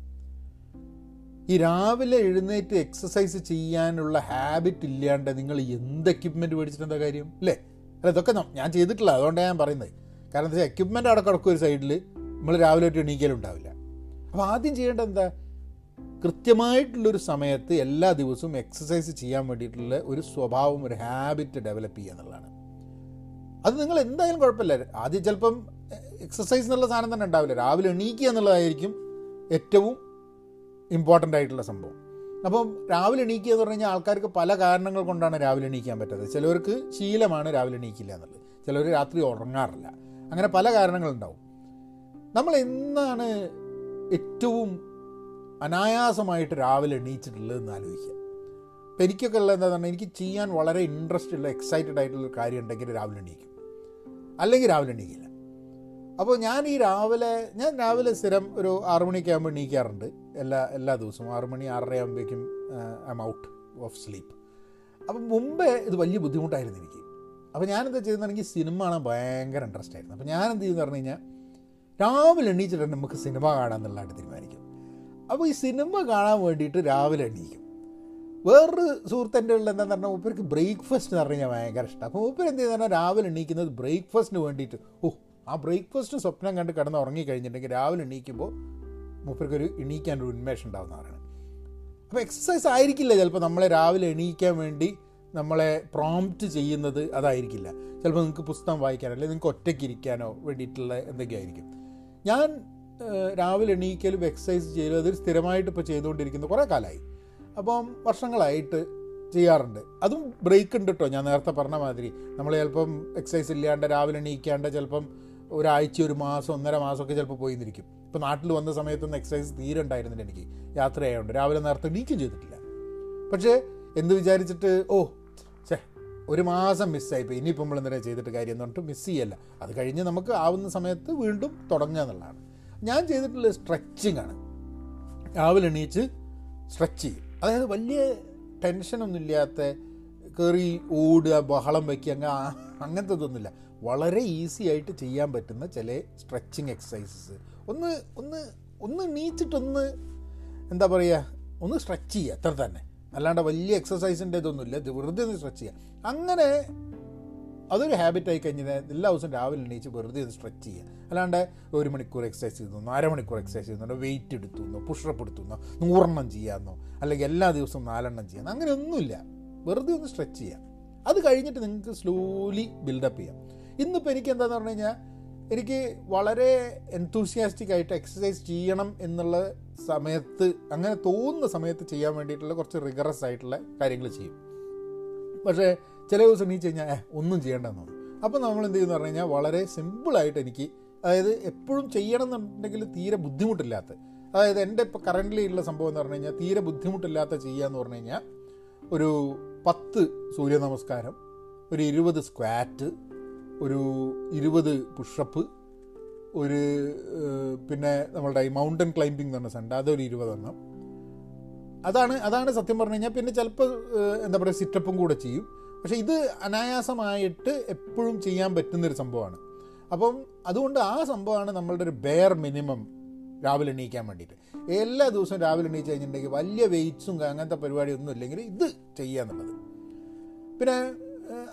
Speaker 1: ഈ രാവിലെ എഴുന്നേറ്റ് എക്സസൈസ് ചെയ്യാനുള്ള ഹാബിറ്റ് ഇല്ലാണ്ട് നിങ്ങൾ എന്ത് എക്യുപ്മെന്റ് മേടിച്ചിട്ട് കാര്യം? അല്ലേ? അല്ല ഇതൊക്കെ ഞാൻ ചെയ്തിട്ടില്ല. അതുകൊണ്ടാണ് ഞാൻ പറയുന്നത്. കാരണം എന്താ വെച്ചാൽ എക്യുപ്മെന്റ് അവിടെ കിടക്കും ഒരു സൈഡിൽ നമ്മൾ രാവിലെ ഒരു എണീക്കലുണ്ടാവില്ല അപ്പോൾ ആദ്യം ചെയ്യേണ്ടത് എന്താ? കൃത്യമായിട്ടുള്ളൊരു സമയത്ത് എല്ലാ ദിവസവും എക്സസൈസ് ചെയ്യാൻ വേണ്ടിയിട്ടുള്ള ഒരു സ്വഭാവം ഒരു ഹാബിറ്റ് ഡെവലപ്പ് ചെയ്യുക എന്നുള്ളതാണ്. അത് നിങ്ങൾ എന്തായാലും കുഴപ്പമില്ല. ആദ്യം ചിലപ്പം എക്സസൈസ് എന്നുള്ള സാധനം തന്നെ ഉണ്ടാവില്ല. രാവിലെ എണീക്കുക എന്നുള്ളതായിരിക്കും ഏറ്റവും ഇമ്പോർട്ടന്റ് ആയിട്ടുള്ള സംഭവം. അപ്പം രാവിലെ എണീക്കുക എന്ന് പറഞ്ഞു കഴിഞ്ഞാൽ ആൾക്കാർക്ക് പല കാരണങ്ങൾ കൊണ്ടാണ് രാവിലെ എണീക്കാൻ പറ്റാത്തത്. ചിലവർക്ക് ശീലമാണ് രാവിലെ എണീക്കില്ല എന്നുള്ളത്. ചിലവർ രാത്രി ഉറങ്ങാറില്ല. അങ്ങനെ പല കാരണങ്ങളുണ്ടാവും. നമ്മൾ എന്നാണ് ഏറ്റവും അനായാസമായിട്ട് രാവിലെ എണീച്ചിട്ടുള്ളതെന്ന് ആലോചിക്കുക. അപ്പം എനിക്കൊക്കെ ഉള്ളത് എന്താ പറഞ്ഞാൽ എനിക്ക് ചെയ്യാൻ വളരെ ഇൻട്രസ്റ്റ് ഉള്ള എക്സൈറ്റഡ് ആയിട്ടുള്ള കാര്യം ഉണ്ടെങ്കിൽ രാവിലെ എണീക്കും. അല്ലെങ്കിൽ രാവിലെ എണീക്കില്ല. അപ്പോൾ ഞാൻ ഈ രാവിലെ ഞാൻ രാവിലെ സ്ഥിരം ഒരു ആറു മണിയൊക്കെ ആകുമ്പോൾ എണീക്കാറുണ്ട്. എല്ലാ എല്ലാ ദിവസവും ആറു മണി ആറര ആകുമ്പോഴേക്കും I am out of sleep അപ്പം മുമ്പേ ഇത് വലിയ ബുദ്ധിമുട്ടായിരുന്നു എനിക്ക്. അപ്പോൾ ഞാനെന്താ ചെയ്തതെന്ന് എനിക്ക് സിനിമ കാണാൻ ഭയങ്കര ഇൻട്രസ്റ്റ് ആയിരുന്നു. അപ്പോൾ ഞാൻ എന്ത് ചെയ്യുമെന്ന് പറഞ്ഞു കഴിഞ്ഞാൽ രാവിലെ എണീച്ചിട്ട് നമുക്ക് സിനിമ കാണാമെന്നുള്ളതായിട്ട് തീരുമാനിക്കും. അപ്പോൾ ഈ സിനിമ കാണാൻ വേണ്ടിയിട്ട് രാവിലെ എണീക്കും. വേറൊരു സുഹൃത്തിന്റെ ഉള്ള എന്താന്ന് പറഞ്ഞാൽ മൂപ്പർക്ക് ബ്രേക്ക്ഫാസ്റ്റ് എന്ന് പറഞ്ഞാൽ ഭയങ്കര ഇഷ്ടം. അപ്പോൾ മൂപ്പർ എന്ത് ചെയ്താൽ രാവിലെ എണീക്കുന്നത് ബ്രേക്ക്ഫാസ്റ്റിന് വേണ്ടിയിട്ട്. ഓ ആ ബ്രേക്ക്ഫാസ്റ്റ് സ്വപ്നം കണ്ട് കിടന്ന് ഉറങ്ങിക്കഴിഞ്ഞിട്ടുണ്ടെങ്കിൽ രാവിലെ എണീക്കുമ്പോൾ മൂപ്പർക്കൊരു എണീക്കാൻ ഒരു ഉന്മേഷം ഉണ്ടാകുന്നതാണ് അപ്പോൾ എക്സസൈസ് ആയിരിക്കില്ല ചിലപ്പോൾ നമ്മളെ രാവിലെ എണീക്കാൻ വേണ്ടി നമ്മളെ പ്രോംപ്റ്റ് ചെയ്യുന്നത് അതായിരിക്കില്ല. ചിലപ്പോൾ നിങ്ങൾക്ക് പുസ്തകം വായിക്കാനോ അല്ലെങ്കിൽ നിങ്ങൾക്ക് ഒറ്റയ്ക്ക് ഇരിക്കാനോ വേണ്ടിയിട്ടുള്ള എന്തൊക്കെയായിരിക്കും. ഞാൻ രാവിലെ എണീക്കലും എക്സസൈസ് ചെയ്യലും അതൊരു സ്ഥിരമായിട്ട് ഇപ്പോൾ ചെയ്തുകൊണ്ടിരിക്കുന്ന കുറേ കാലമായി അപ്പം വർഷങ്ങളായിട്ട് ചെയ്യാറുണ്ട്. അതും ബ്രേക്ക് ഉണ്ട് കേട്ടോ ഞാൻ നേരത്തെ പറഞ്ഞ മാതിരി. നമ്മൾ ചിലപ്പം എക്സസൈസ് ഇല്ലാണ്ട് രാവിലെ എണീക്കാണ്ട് ചിലപ്പം ഒരാഴ്ച ഒരു മാസം ഒന്നര മാസമൊക്കെ ചിലപ്പോൾ പോയി നിൽക്കും ഇപ്പോൾ നാട്ടിൽ വന്ന സമയത്തൊന്നും എക്സസൈസ് തീരെ ഉണ്ടായിരുന്നില്ല എനിക്ക്. യാത്ര ആയതുകൊണ്ട് രാവിലെ നേരത്തെ എണീക്കും ചെയ്തിട്ടില്ല. പക്ഷേ എന്ത് വിചാരിച്ചിട്ട് ഓ ചേ ഒരു മാസം മിസ്സായിപ്പോയി ഇനിയിപ്പോൾ നമ്മൾ എന്തിനാ ചെയ്തിട്ട് കാര്യം എന്ന് പറഞ്ഞിട്ട് മിസ് ചെയ്യല്ല. അത് കഴിഞ്ഞ് നമുക്ക് ആവുന്ന സമയത്ത് വീണ്ടും തുടങ്ങുക എന്നുള്ളതാണ്. ഞാൻ ചെയ്തിട്ടുള്ള സ്ട്രെച്ചിങ് ആണ്. രാവിലെ എണീച്ച് സ്ട്രെച്ച് ചെയ്യും. അതായത് വലിയ ടെൻഷനൊന്നുമില്ലാത്ത കയറി ഓടുക ബഹളം വയ്ക്കുക അങ്ങനെ അങ്ങനത്തെ ഇതൊന്നുമില്ല. വളരെ ഈസി ആയിട്ട് ചെയ്യാൻ പറ്റുന്ന ചില സ്ട്രെച്ചിങ് എക്സസൈസസ് ഒന്ന് ഒന്ന് ഒന്ന് എണീച്ചിട്ടൊന്ന് എന്താ പറയുക ഒന്ന് സ്ട്രെച്ച് ചെയ്യുക അത്ര തന്നെ. അല്ലാണ്ട് വലിയ എക്സസൈസിന്റെ ഇതൊന്നുമില്ല. വെറുതെ ഒന്ന് സ്ട്രെച്ച് ചെയ്യുക. അങ്ങനെ അതൊരു ഹാബിറ്റ് ആയി കഴിഞ്ഞാൽ എല്ലാ ദിവസവും രാവിലെ എണീച്ച് വെറുതെ ഒന്ന് സ്ട്രെച്ച് ചെയ്യുക. അല്ലാണ്ട് ഒരു മണിക്കൂർ എക്സസൈസ് ചെയ്യുന്നു അരമണിക്കൂർ എക്സസൈസ് ചെയ്യുന്നുണ്ടോ വെയിറ്റ് എടുത്തുന്നോ പുഷപ്പ് എടുത്തുന്നോ നൂറെണ്ണം ചെയ്യാമെന്നോ അല്ലെങ്കിൽ എല്ലാ ദിവസവും നാലെണ്ണം ചെയ്യാമെന്നോ അങ്ങനെ ഒന്നുമില്ല. വെറുതെ ഒന്ന് സ്ട്രെച്ച് ചെയ്യാം അത് കഴിഞ്ഞിട്ട് നിങ്ങൾക്ക് സ്ലോലി ബിൽഡപ്പ് ചെയ്യാം. ഇന്നിപ്പോൾ എനിക്ക് എന്താണെന്ന് പറഞ്ഞു കഴിഞ്ഞാൽ എനിക്ക് വളരെ എൻതൂസിയാസ്റ്റിക് ആയിട്ട് എക്സസൈസ് ചെയ്യണം എന്നുള്ള സമയത്ത് അങ്ങനെ തോന്നുന്ന സമയത്ത് ചെയ്യാൻ വേണ്ടിയിട്ടുള്ള കുറച്ച് റിഗറസ് ആയിട്ടുള്ള കാര്യങ്ങൾ ചെയ്യും. പക്ഷേ ചില ദിവസം എണീച്ച് കഴിഞ്ഞാൽ ഏഹ് ഒന്നും ചെയ്യേണ്ടെന്ന് തോന്നും. അപ്പോൾ നമ്മൾ എന്ത് ചെയ്യുന്നു പറഞ്ഞു കഴിഞ്ഞാൽ വളരെ സിമ്പിളായിട്ട് എനിക്ക് അതായത് എപ്പോഴും ചെയ്യണം എന്നുണ്ടെങ്കിൽ തീരെ ബുദ്ധിമുട്ടില്ലാത്ത അതായത് എന്റെ ഇപ്പോൾ കറന്റ്ലി ഉള്ള സംഭവം എന്ന് പറഞ്ഞു കഴിഞ്ഞാൽ തീരെ ബുദ്ധിമുട്ടില്ലാത്ത ചെയ്യുക എന്ന് പറഞ്ഞു കഴിഞ്ഞാൽ ഒരു പത്ത് സൂര്യ നമസ്കാരം ഒരു ഇരുപത് സ്ക്വാറ്റ് ഒരു ഇരുപത് പുഷപ്പ് ഒരു പിന്നെ നമ്മളുടെ ഈ മൗണ്ടൻ ക്ലൈംബിംഗ് എന്ന് പറഞ്ഞ സണ്ട് അതൊരു ഇരുപതെണ്ണം. അതാണ് അതാണ് സത്യം പറഞ്ഞു കഴിഞ്ഞാൽ പിന്നെ ചിലപ്പോൾ എന്താ പറയുക സിറ്റപ്പും കൂടെ ചെയ്യും. പക്ഷേ ഇത് അനായാസമായിട്ട് എപ്പോഴും ചെയ്യാൻ പറ്റുന്നൊരു സംഭവമാണ്. അപ്പം അതുകൊണ്ട് ആ സംഭവമാണ് നമ്മളുടെ ഒരു ബെയർ മിനിമം രാവിലെ എണീക്കാൻ വേണ്ടിയിട്ട്. എല്ലാ ദിവസവും രാവിലെ എണീച്ച് കഴിഞ്ഞിട്ടുണ്ടെങ്കിൽ വലിയ വെയിറ്റ്സും അങ്ങനത്തെ പരിപാടിയൊന്നും ഇല്ലെങ്കിൽ ഇത് ചെയ്യുക എന്നുള്ളത്. പിന്നെ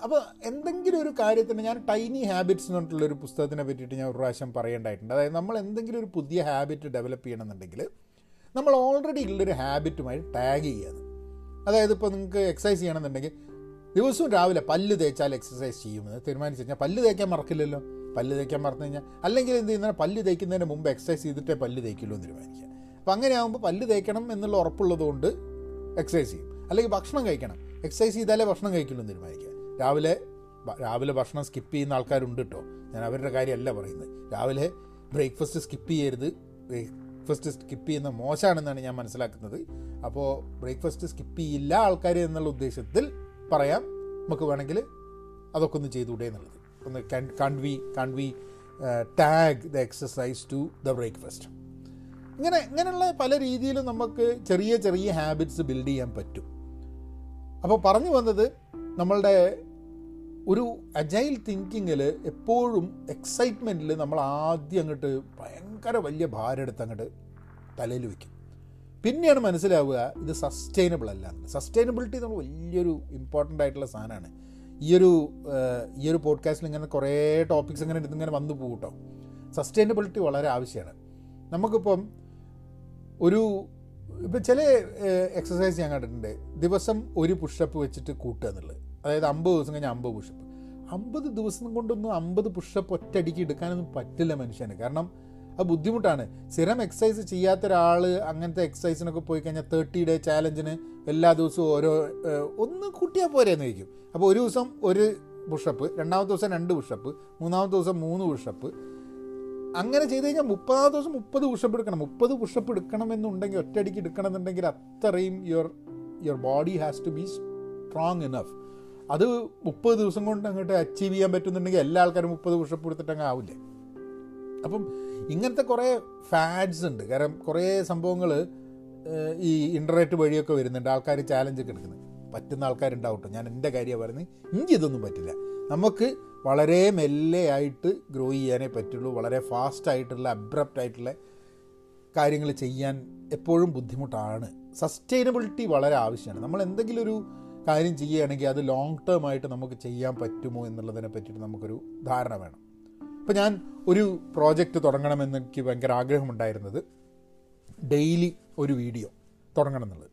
Speaker 1: അപ്പോൾ എന്തെങ്കിലും ഒരു കാര്യത്തിന് ഞാൻ ടൈനി ഹാബിറ്റ്സ് എന്ന് പറഞ്ഞിട്ടുള്ള ഒരു പുസ്തകത്തിനെ പറ്റിയിട്ട് ഞാൻ ഒരു പ്രാവശ്യം പറയേണ്ടായിട്ടുണ്ട് അതായത് നമ്മൾ എന്തെങ്കിലും ഒരു പുതിയ ഹാബിറ്റ് ഡെവലപ്പ് ചെയ്യണമെന്നുണ്ടെങ്കിൽ നമ്മൾ ഓൾറെഡി ഉള്ളൊരു ഹാബിറ്റുമായി ടാഗ് ചെയ്യുകയാണ്. അതായത് ഇപ്പോൾ നിങ്ങൾക്ക് എക്സസൈസ് ചെയ്യണമെന്നുണ്ടെങ്കിൽ ദിവസവും രാവിലെ പല്ല് തേച്ചാൽ എക്സസൈസ് ചെയ്യുമെന്ന് തീരുമാനിച്ചു കഴിഞ്ഞാൽ പല്ല് തേക്കാൻ മറക്കില്ലല്ലോ. പല്ല് തേക്കാൻ മറന്നു കഴിഞ്ഞാൽ അല്ലെങ്കിൽ എന്ത് ചെയ്യുന്ന പല്ല് തേക്കുന്നതിന് മുമ്പ് എക്സസൈസ് ചെയ്തിട്ടേ പല്ല് തേക്കുള്ളൂ എന്ന് തീരുമാനിക്കുക. അപ്പം അങ്ങനെ ആകുമ്പോൾ പല്ല് തേക്കണം എന്നുള്ള ഉറപ്പുള്ളതുകൊണ്ട് എക്സസൈസ് ചെയ്യും. അല്ലെങ്കിൽ ഭക്ഷണം കഴിക്കണം. എക്സസൈസ് ചെയ്താലേ ഭക്ഷണം കഴിക്കുള്ളൂ എന്ന് തീരുമാനിക്കുക. രാവിലെ രാവിലെ ഭക്ഷണം സ്കിപ്പ് ചെയ്യുന്ന ആൾക്കാരുണ്ട് കേട്ടോ ഞാൻ അവരുടെ കാര്യമല്ല പറയുന്നത്. രാവിലെ ബ്രേക്ക്ഫാസ്റ്റ് സ്കിപ്പ് ചെയ്യരുത്. ബ്രേക്ക്ഫാസ്റ്റ് സ്കിപ്പ് ചെയ്യുന്ന മോശമാണെന്നാണ് ഞാൻ മനസ്സിലാക്കുന്നത്. അപ്പോൾ ബ്രേക്ക്ഫാസ്റ്റ് സ്കിപ്പ് ചെയ്യില്ല ആൾക്കാർ എന്നുള്ള ഉദ്ദേശത്തിൽ പറയാം. നമുക്ക് വേണമെങ്കിൽ അതൊക്കെ ഒന്ന് ചെയ്തുകൂടെ എന്നുള്ളത്. ഒന്ന് can we can we tag the exercise to the breakfast ഇങ്ങനെ ഇങ്ങനെയുള്ള പല രീതിയിലും നമുക്ക് ചെറിയ ചെറിയ ഹാബിറ്റ്സ് ബിൽഡ് ചെയ്യാൻ പറ്റും. അപ്പോൾ പറഞ്ഞു വന്നത് നമ്മളുടെ ഒരു അജൈൽ തിങ്കിങ്ങിൽ എപ്പോഴും എക്സൈറ്റ്മെന്റിൽ നമ്മൾ ആദ്യം അങ്ങോട്ട് ഭയങ്കര വലിയ ഭാരം എടുത്ത് അങ്ങോട്ട് തലയിൽ വയ്ക്കും പിന്നെയാണ് മനസ്സിലാവുക ഇത് സസ്റ്റൈനബിൾ അല്ല. സസ്റ്റൈനബിലിറ്റി നമ്മൾ വലിയൊരു ഇമ്പോർട്ടന്റ് ആയിട്ടുള്ള സാധനമാണ്. ഈ ഒരു ഈ ഒരു പോഡ്കാസ്റ്റിൽ ഇങ്ങനെ കുറേ ടോപ്പിക്സ് ഇങ്ങനെ ഇങ്ങനെ വന്നു പോകും കേട്ടോ സസ്റ്റൈനബിലിറ്റി വളരെ ആവശ്യമാണ്. നമുക്കിപ്പം ഒരു ഇപ്പം ചില എക്സസൈസ് ഞാൻ കണ്ടിട്ടുണ്ട്. ദിവസം ഒരു പുഷപ്പ് വെച്ചിട്ട് കൂട്ടുക എന്നുള്ളത്. അതായത് അമ്പത് ദിവസം കഴിഞ്ഞാൽ അമ്പത് പുഷപ്പ് അമ്പത് ദിവസം കൊണ്ടൊന്നും അമ്പത് പുഷപ്പ് ഒറ്റയടിക്ക് എടുക്കാനൊന്നും പറ്റില്ല മനുഷ്യന്. കാരണം അത് ബുദ്ധിമുട്ടാണ്. സ്ഥിരം എക്സസൈസ് ചെയ്യാത്ത ഒരാൾ അങ്ങനത്തെ എക്സസൈസിനൊക്കെ പോയി കഴിഞ്ഞാൽ തേർട്ടി ഡേ ചാലഞ്ചിന് എല്ലാ ദിവസവും ഓരോ ഒന്ന് കൂട്ടിയാൽ പോരെയെന്ന് ചോദിക്കും. അപ്പോൾ ഒരു ദിവസം ഒരു പുഷപ്പ് രണ്ടാമത്തെ ദിവസം രണ്ട് പുഷപ്പ് മൂന്നാമത്തെ ദിവസം മൂന്ന് പുഷപ്പ് അങ്ങനെ ചെയ്ത് കഴിഞ്ഞാൽ മുപ്പതാം ദിവസം മുപ്പത് പുഷപ്പ് എടുക്കണം. മുപ്പത് പുഷപ്പ് എടുക്കണമെന്നുണ്ടെങ്കിൽ ഒറ്റയടിക്ക് എടുക്കണമെന്നുണ്ടെങ്കിൽ അത്രയും your your body has to be strong enough അത് മുപ്പത് ദിവസം കൊണ്ട് അങ്ങോട്ട് അച്ചീവ് ചെയ്യാൻ പറ്റുന്നുണ്ടെങ്കിൽ എല്ലാ ആൾക്കാരും മുപ്പത് പുഷപ്പ് എടുത്തിട്ട് അങ്ങ് ആവില്ലേ? അപ്പം ഇങ്ങനത്തെ കുറേ ഫാഡ്സ് ഉണ്ട്. കാരണം കുറേ സംഭവങ്ങൾ ഈ ഇന്റർനെറ്റ് വഴിയൊക്കെ വരുന്നുണ്ട്. ആൾക്കാർ ചാലഞ്ച് ഒക്കെ എടുക്കുന്നത്. പറ്റുന്ന ആൾക്കാരുണ്ടാവട്ടെ. ഞാൻ എന്റെ കാര്യമാണ് പറയുന്നത്. ഇനി ഇതൊന്നും പറ്റില്ല. നമുക്ക് വളരെ മെല്ലെ ആയിട്ട് ഗ്രോ ചെയ്യാനേ പറ്റുള്ളൂ. വളരെ ഫാസ്റ്റ് ആയിട്ടുള്ള അബ്രപ്റ്റ് ആയിട്ടുള്ള കാര്യങ്ങൾ ചെയ്യാൻ എപ്പോഴും ബുദ്ധിമുട്ടാണ്. സസ്റ്റൈനബിലിറ്റി വളരെ ആവശ്യമാണ്. നമ്മൾ എന്തെങ്കിലും ഒരു കാര്യം ചെയ്യുകയാണെങ്കിൽ അത് ലോങ് ടേം ആയിട്ട് നമുക്ക് ചെയ്യാൻ പറ്റുമോ എന്നുള്ളതിനെ പറ്റിയിട്ട് നമുക്കൊരു ധാരണ വേണം. ഇപ്പം ഞാൻ ഒരു പ്രോജക്റ്റ് തുടങ്ങണമെന്ന് എനിക്ക് ഭയങ്കര ആഗ്രഹമുണ്ടായിരുന്നത് ഡെയിലി ഒരു വീഡിയോ തുടങ്ങണം എന്നുള്ളത്.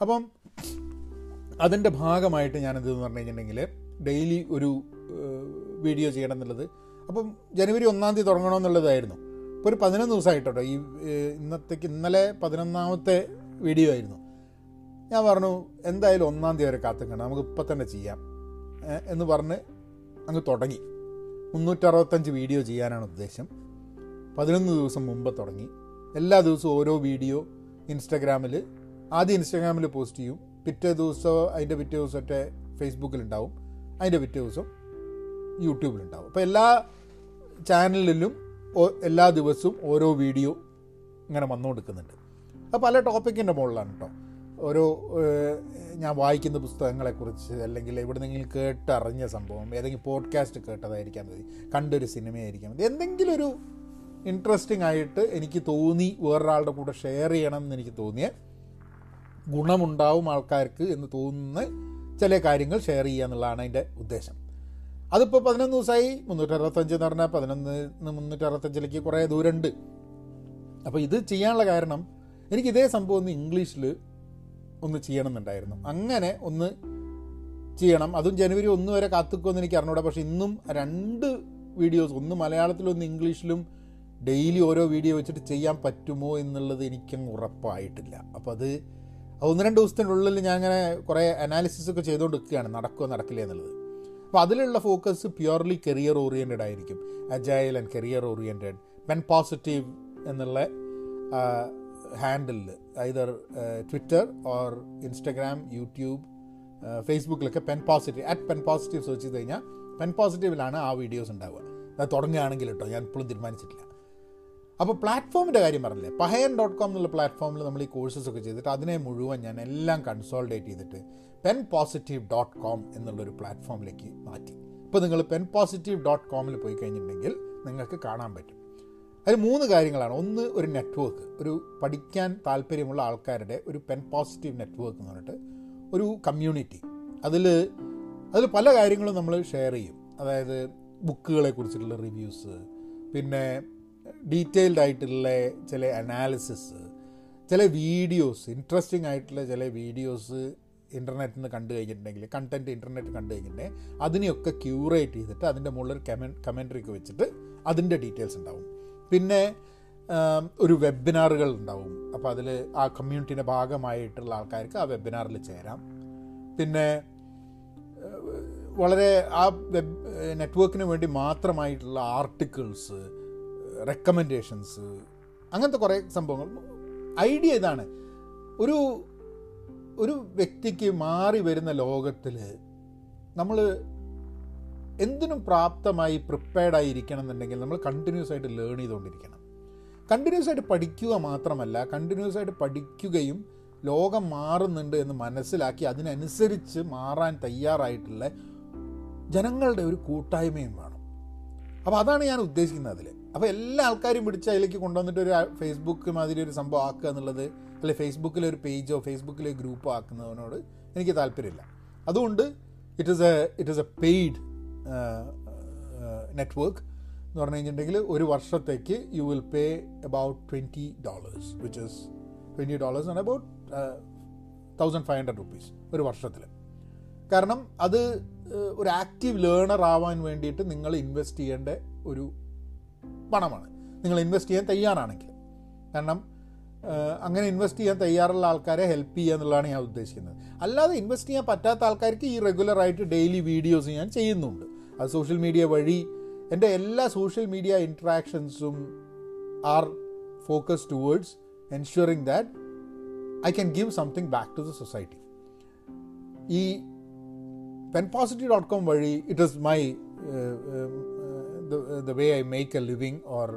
Speaker 1: അപ്പം അതിന്റെ ഭാഗമായിട്ട് ഞാനെന്ത് എന്ന് പറഞ്ഞു കഴിഞ്ഞിട്ടുണ്ടെങ്കിൽ ഡെയിലി ഒരു വീഡിയോ ചെയ്യണം എന്നുള്ളത്. അപ്പം ജനുവരി ഒന്നാം തീയതി തുടങ്ങണമെന്നുള്ളതായിരുന്നു ഇപ്പോൾ ഒരു പതിനൊന്ന് ദിവസമായിട്ടോ ഈ ഇന്നത്തേക്ക് ഇന്നലെ പതിനൊന്നാമത്തെ വീഡിയോ ആയിരുന്നു. ഞാൻ പറഞ്ഞു എന്തായാലും ഒന്നാം തീയതി വരെ കാത്തുക്കണം. നമുക്ക് ഇപ്പം തന്നെ ചെയ്യാം എന്ന് പറഞ്ഞ് അങ്ങ് തുടങ്ങി. മുന്നൂറ്ററുപത്തഞ്ച് വീഡിയോ ചെയ്യാനാണ് ഉദ്ദേശം. പതിനൊന്ന് ദിവസം മുമ്പ് തുടങ്ങി. എല്ലാ ദിവസവും ഓരോ വീഡിയോ ഇൻസ്റ്റാഗ്രാമിൽ ആദ്യം ഇൻസ്റ്റാഗ്രാമിൽ പോസ്റ്റ് ചെയ്യും. പിറ്റേ ദിവസം അതിന്റെ പിറ്റേ ദിവസമൊക്കെ ഫേസ്ബുക്കിലുണ്ടാവും. അതിന്റെ പിറ്റേ ദിവസം യൂട്യൂബിലുണ്ടാവും. അപ്പോൾ എല്ലാ ചാനലിലും എല്ലാ ദിവസവും ഓരോ വീഡിയോ ഇങ്ങനെ വന്നുകൊടുക്കുന്നുണ്ട്. അപ്പോൾ പല ടോപ്പിക്കിന്റെ മുകളിലാണ് കേട്ടോ ഓരോ ഞാൻ വായിക്കുന്ന പുസ്തകങ്ങളെക്കുറിച്ച് അല്ലെങ്കിൽ എവിടെന്നെങ്കിലും കേട്ടറിഞ്ഞ സംഭവം ഏതെങ്കിലും പോഡ്കാസ്റ്റ് കേട്ടതായിരിക്കാം മതി കണ്ടൊരു സിനിമയായിരിക്കാം മതി. എന്തെങ്കിലും ഒരു ഇൻട്രസ്റ്റിംഗ് ആയിട്ട് എനിക്ക് തോന്നി വേറൊരാളുടെ കൂടെ ഷെയർ ചെയ്യണം എന്ന് എനിക്ക് തോന്നിയ ഗുണമുണ്ടാവും ആൾക്കാർക്ക് എന്ന് തോന്നുന്ന ചില കാര്യങ്ങൾ ഷെയർ ചെയ്യുക എന്നുള്ളതാണ് അതിന്റെ ഉദ്ദേശം. അതിപ്പോൾ പതിനൊന്ന് ദിവസമായി മുന്നൂറ്റി അറുപത്തഞ്ച് എന്ന് പറഞ്ഞാൽ പതിനൊന്ന് മുന്നൂറ്റി അറുപത്തഞ്ചിലേക്ക് കുറേ ദൂരമുണ്ട്. അപ്പോൾ ഇത് ചെയ്യാനുള്ള കാരണം എനിക്ക് ഇതേ സംഭവം ഒന്ന് ഇംഗ്ലീഷിൽ ഒന്ന് ചെയ്യണമെന്നുണ്ടായിരുന്നു. അങ്ങനെ ഒന്ന് ചെയ്യണം. അതും ജനുവരി ഒന്ന് വരെ കാത്തുക്കുമെന്ന് എനിക്ക് അറിഞ്ഞൂടാ. പക്ഷേ ഇന്നും രണ്ട് വീഡിയോസ് ഒന്ന് മലയാളത്തിലും ഒന്ന് ഇംഗ്ലീഷിലും ഡെയിലി ഓരോ വീഡിയോ വെച്ചിട്ട് ചെയ്യാൻ പറ്റുമോ എന്നുള്ളത് എനിക്കങ്ങ് ഉറപ്പായിട്ടില്ല. അപ്പോൾ അത് ഒന്ന് രണ്ട് ദിവസത്തിനുള്ളിൽ ഞാൻ അങ്ങനെ കുറേ അനാലിസിസ് ഒക്കെ ചെയ്തുകൊണ്ട് നിൽക്കുകയാണ് നടക്കുമോ നടക്കില്ല എന്നുള്ളത്. അപ്പോൾ അതിലുള്ള ഫോക്കസ് പ്യുവർലി കരിയർ ഓറിയന്റഡ് ആയിരിക്കും. Agile and career oriented Pen Positive എന്നുള്ള ഹാൻഡിലിൽ either Twitter or Instagram YouTube ഫേസ്ബുക്കിലൊക്കെ Pen Positive at Pen Positive search ചെയ്ത് കഴിഞ്ഞാൽ പെൻ പോസിറ്റീവിലാണ് ആ വീഡിയോസ് ഉണ്ടാവുക. അത് തുടങ്ങുകയാണെങ്കിൽ കേട്ടോ ഞാൻ ഇപ്പോഴും തീരുമാനിച്ചിട്ടില്ല. അപ്പോൾ പ്ലാറ്റ്ഫോമിന്റെ കാര്യം പറഞ്ഞില്ലേ? പഹയൻ ഡോട്ട് കോം എന്നുള്ള പ്ലാറ്റ്ഫോമിൽ നമ്മൾ ഈ കോഴ്സസ് ഒക്കെ ചെയ്തിട്ട് അതിനെ മുഴുവൻ ഞാൻ എല്ലാം കൺസോൾഡേറ്റ് ചെയ്തിട്ട് പെൻ പോസിറ്റീവ് ഡോട്ട് കോം എന്നുള്ളൊരു പ്ലാറ്റ്ഫോമിലേക്ക് മാറ്റി. ഇപ്പോൾ നിങ്ങൾ പെൻ പോസിറ്റീവ് ഡോട്ട് കോമിൽ പോയി കഴിഞ്ഞിട്ടുണ്ടെങ്കിൽ നിങ്ങൾക്ക് കാണാൻ പറ്റും. അതിൽ മൂന്ന് കാര്യങ്ങളാണ്. ഒന്ന് ഒരു നെറ്റ്വർക്ക് ഒരു പഠിക്കാൻ താല്പര്യമുള്ള ആൾക്കാരുടെ ഒരു പെൻ പോസിറ്റീവ് നെറ്റ്വർക്ക് എന്ന് പറഞ്ഞിട്ട് ഒരു കമ്മ്യൂണിറ്റി അതിൽ അതിൽ പല കാര്യങ്ങളും നമ്മൾ ഷെയർ ചെയ്യും. അതായത് ബുക്കുകളെ കുറിച്ചിട്ടുള്ള റിവ്യൂസ് പിന്നെ ഡീറ്റെയിൽഡ് ആയിട്ടുള്ള ചില അനാലിസിസ് ചില വീഡിയോസ് ഇൻട്രസ്റ്റിംഗ് ആയിട്ടുള്ള ചില വീഡിയോസ് ഇന്റർനെറ്റിൽ നിന്ന് കണ്ടു കഴിഞ്ഞിട്ടുണ്ടെങ്കിൽ കണ്ടന്റ് ഇന്റർനെറ്റ് കണ്ടു കഴിഞ്ഞിട്ടുണ്ടെങ്കിൽ അതിനെയൊക്കെ ക്യൂറേറ്റ് ചെയ്തിട്ട് അതിന്റെ മുകളിൽ കമൻ കമൻട്രി ഒക്കെ വെച്ചിട്ട് അതിന്റെ ഡീറ്റെയിൽസ് ഉണ്ടാവും. പിന്നെ ഒരു വെബിനാറുകൾ ഉണ്ടാവും. അപ്പോൾ അതിൽ ആ കമ്മ്യൂണിറ്റിന്റെ ഭാഗമായിട്ടുള്ള ആൾക്കാർക്ക് ആ വെബിനാറിൽ ചേരാം. പിന്നെ വളരെ ആ വെബ് നെറ്റ്വർക്കിന് വേണ്ടി മാത്രമായിട്ടുള്ള ആർട്ടിക്കിൾസ് റെക്കമെൻഡേഷൻസ് അങ്ങനത്തെ കുറേ സംഭവങ്ങൾ. ഐഡിയ ഇതാണ്. ഒരു ഒരു വ്യക്തിക്ക് മാറി വരുന്ന ലോകത്തിൽ നമ്മൾ എന്തിനും പ്രാപ്തമായി പ്രിപ്പയർഡ് ആയിരിക്കണം എന്നുണ്ടെങ്കിൽ നമ്മൾ കണ്ടിന്യൂസ് ആയിട്ട് ലേൺ ചെയ്തുകൊണ്ടിരിക്കണം. കണ്ടിന്യൂസ് ആയിട്ട് പഠിക്കുക മാത്രമല്ല കണ്ടിന്യൂസ് ആയിട്ട് പഠിക്കുകയും ലോകം മാറുന്നുണ്ട് എന്ന് മനസ്സിലാക്കി അതിനനുസരിച്ച് മാറാൻ തയ്യാറായിട്ടുള്ള ജനങ്ങളുടെ ഒരു കൂട്ടായ്മയും വേണം. അപ്പോൾ അതാണ് ഞാൻ ഉദ്ദേശിക്കുന്നത് അതിൽ അപ്പോൾ എല്ലാ ആൾക്കാരും പിടിച്ച് അതിലേക്ക് കൊണ്ടുവന്നിട്ട് ഒരു ഫേസ്ബുക്ക് മാതിരി ഒരു സംഭവം ആക്കുക എന്നുള്ളത് അല്ലെ ഫേസ്ബുക്കിലെ ഒരു പേജോ ഫേസ്ബുക്കിലെ ഗ്രൂപ്പോ ആക്കുന്നതിനോട് എനിക്ക് താല്പര്യമില്ല. അതുകൊണ്ട് it is a it a paid network എന്ന് പറഞ്ഞു കഴിഞ്ഞിട്ടുണ്ടെങ്കിൽ ഒരു വർഷത്തേക്ക് you will pay about twenty dollars which is twenty dollars ആണ് about thousand five hundred rupees ഒരു വർഷത്തിൽ കാരണം അത് ഒരു ആക്റ്റീവ് ലേണർ ആവാൻ വേണ്ടിയിട്ട് നിങ്ങൾ ഇൻവെസ്റ്റ് ചെയ്യേണ്ട ഒരു പണമാണ്. നിങ്ങൾ ഇൻവെസ്റ്റ് ചെയ്യാൻ തയ്യാറാണെങ്കിൽ. കാരണം അങ്ങനെ ഇൻവെസ്റ്റ് ചെയ്യാൻ തയ്യാറുള്ള ആൾക്കാരെ ഹെൽപ്പ് ചെയ്യുക എന്നുള്ളതാണ് ഞാൻ ഉദ്ദേശിക്കുന്നത്. അല്ലാതെ ഇൻവെസ്റ്റ് ചെയ്യാൻ പറ്റാത്ത ആൾക്കാർക്ക് ഈ റെഗുലറായിട്ട് ഡെയിലി വീഡിയോസ് ഞാൻ ചെയ്യുന്നുണ്ട്. അത് സോഷ്യൽ മീഡിയ വഴി എന്റെ എല്ലാ social media ഇൻട്രാക്ഷൻസും are focus towards ensuring that I can give something back to the society ഈ പെൻ പോസിറ്റീവ് ഡോട്ട് കോം വഴി it is my the way I make a living or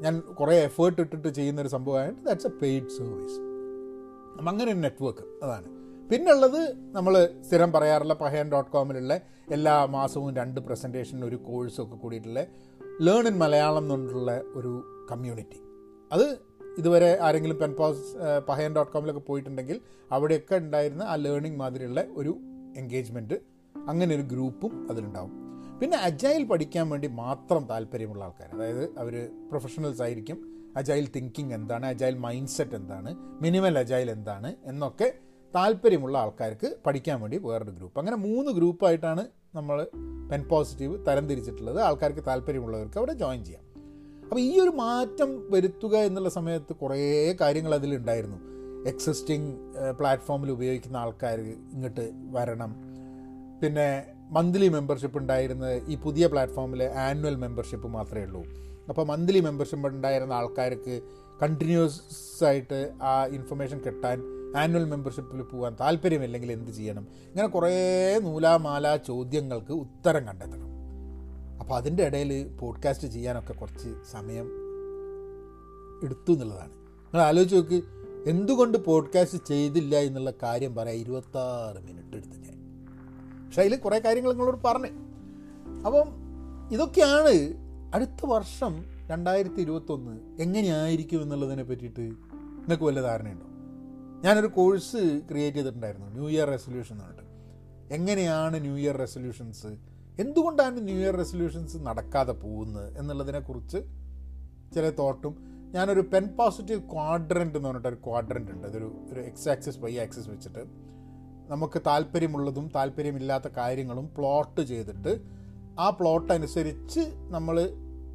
Speaker 1: ഞാൻ കുറേ effort ഇട്ടിട്ട് ചെയ്യുന്നൊരു സംഭവമായിട്ട് ദാറ്റ്സ് എ പെയ്ഡ് സർവീസ് അപ്പം അങ്ങനെ ഒരു നെറ്റ്വർക്ക് അതാണ്. പിന്നുള്ളത് നമ്മൾ സ്ഥിരം പറയാറുള്ള പഹയൻ ഡോട്ട് കോമിലുള്ള എല്ലാ മാസവും രണ്ട് പ്രസന്റേഷനും ഒരു കോഴ്സൊക്കെ കൂടിയിട്ടുള്ള ലേൺ ഇൻ മലയാളം എന്നുള്ള ഒരു കമ്മ്യൂണിറ്റി അത് ഇതുവരെ ആരെങ്കിലും പെൻപോസ് പഹയൻ ഡോട്ട് കോമിലൊക്കെ പോയിട്ടുണ്ടെങ്കിൽ അവിടെയൊക്കെ ഉണ്ടായിരുന്ന ആ ലേണിംഗ് മാതിരിയുള്ള ഒരു എൻഗേജ്മെന്റ് അങ്ങനെ ഒരു ഗ്രൂപ്പും അതിലുണ്ടാവും. പിന്നെ അജൈൽ പഠിക്കാൻ വേണ്ടി മാത്രം താല്പര്യമുള്ള ആൾക്കാർ അതായത് അവർ പ്രൊഫഷണൽസ് ആയിരിക്കും. അജൈൽ തിങ്കിങ് എന്താണ്? അജൈൽ മൈൻഡ് സെറ്റ് എന്താണ്? മിനിമൽ അജൈൽ എന്താണ്? എന്നൊക്കെ താല്പര്യമുള്ള ആൾക്കാർക്ക് പഠിക്കാൻ വേണ്ടി വേറൊരു ഗ്രൂപ്പ് അങ്ങനെ മൂന്ന് ഗ്രൂപ്പായിട്ടാണ് നമ്മൾ പെൻ പോസിറ്റീവ് തരംതിരിച്ചിട്ടുള്ളത് ആൾക്കാർക്ക് താല്പര്യമുള്ളവർക്ക് അവിടെ ജോയിൻ ചെയ്യാം. അപ്പോൾ ഈ ഒരു മാറ്റം വരുത്തുക എന്നുള്ള സമയത്ത് കുറേ കാര്യങ്ങൾ അതിലുണ്ടായിരുന്നു എക്സിസ്റ്റിംഗ് പ്ലാറ്റ്ഫോമിൽ ഉപയോഗിക്കുന്ന ആൾക്കാർ ഇങ്ങോട്ട് വരണം. പിന്നെ മന്ത്ലി മെമ്പർഷിപ്പ് ഉണ്ടായിരുന്നത് ഈ പുതിയ പ്ലാറ്റ്ഫോമിൽ ആനുവൽ മെമ്പർഷിപ്പ് മാത്രമേ ഉള്ളൂ. അപ്പോൾ മന്ത്ലി മെമ്പർഷിപ്പ് ഉണ്ടായിരുന്ന ആൾക്കാർക്ക് കണ്ടിന്യൂസ് ആയിട്ട് ആ ഇൻഫർമേഷൻ കിട്ടാൻ ആനുവൽ മെമ്പർഷിപ്പിൽ പോകാൻ താല്പര്യമില്ലെങ്കിൽ എന്ത് ചെയ്യണം? ഇങ്ങനെ കുറേ നൂലാമാല ചോദ്യങ്ങൾക്ക് ഉത്തരം കണ്ടെത്തണം. അപ്പോൾ അതിന്റെ ഇടയിൽ പോഡ്കാസ്റ്റ് ചെയ്യാനൊക്കെ കുറച്ച് സമയം എടുത്തു എന്നുള്ളതാണ്. നിങ്ങൾ ആലോചിച്ച് നോക്ക് എന്തുകൊണ്ട് പോഡ്കാസ്റ്റ് ചെയ്തില്ല എന്നുള്ള കാര്യം പറയാം ഇരുപത്താറ് മിനിറ്റ് എടുത്ത് പക്ഷെ അതിൽ കുറേ കാര്യങ്ങൾ നിങ്ങളോട് പറഞ്ഞു. അപ്പം ഇതൊക്കെയാണ് അടുത്ത വർഷം രണ്ടായിരത്തി ഇരുപത്തൊന്ന് എങ്ങനെയായിരിക്കും എന്നുള്ളതിനെ പറ്റിയിട്ട് നിങ്ങൾക്ക് വല്ല ധാരണയുണ്ടോ? ഞാനൊരു കോഴ്സ് ക്രിയേറ്റ് ചെയ്തിട്ടുണ്ടായിരുന്നു ന്യൂ ഇയർ റെസൊല്യൂഷൻ എന്ന് പറഞ്ഞിട്ട്. എങ്ങനെയാണ് ന്യൂ ഇയർ റെസൊല്യൂഷൻസ് എന്തുകൊണ്ടാണ് ന്യൂ ഇയർ റെസൊല്യൂഷൻസ് നടക്കാതെ പോകുന്നത് എന്നുള്ളതിനെക്കുറിച്ച് ചില തോട്ടും. ഞാനൊരു പെൻ പോസിറ്റീവ് ക്വാഡ്രന്റ് എന്ന് പറഞ്ഞിട്ട് ഒരു ക്വാഡ്രന്റ് ഉണ്ട് അതൊരു ഒരു എക്സ് ആക്സിസ് വൈ ആക്സിസ് വെച്ചിട്ട്. നമുക്ക് താല്പര്യമുള്ളതും താല്പര്യമില്ലാത്ത കാര്യങ്ങളും പ്ലോട്ട് ചെയ്തിട്ട് ആ പ്ലോട്ട് അനുസരിച്ച് നമ്മൾ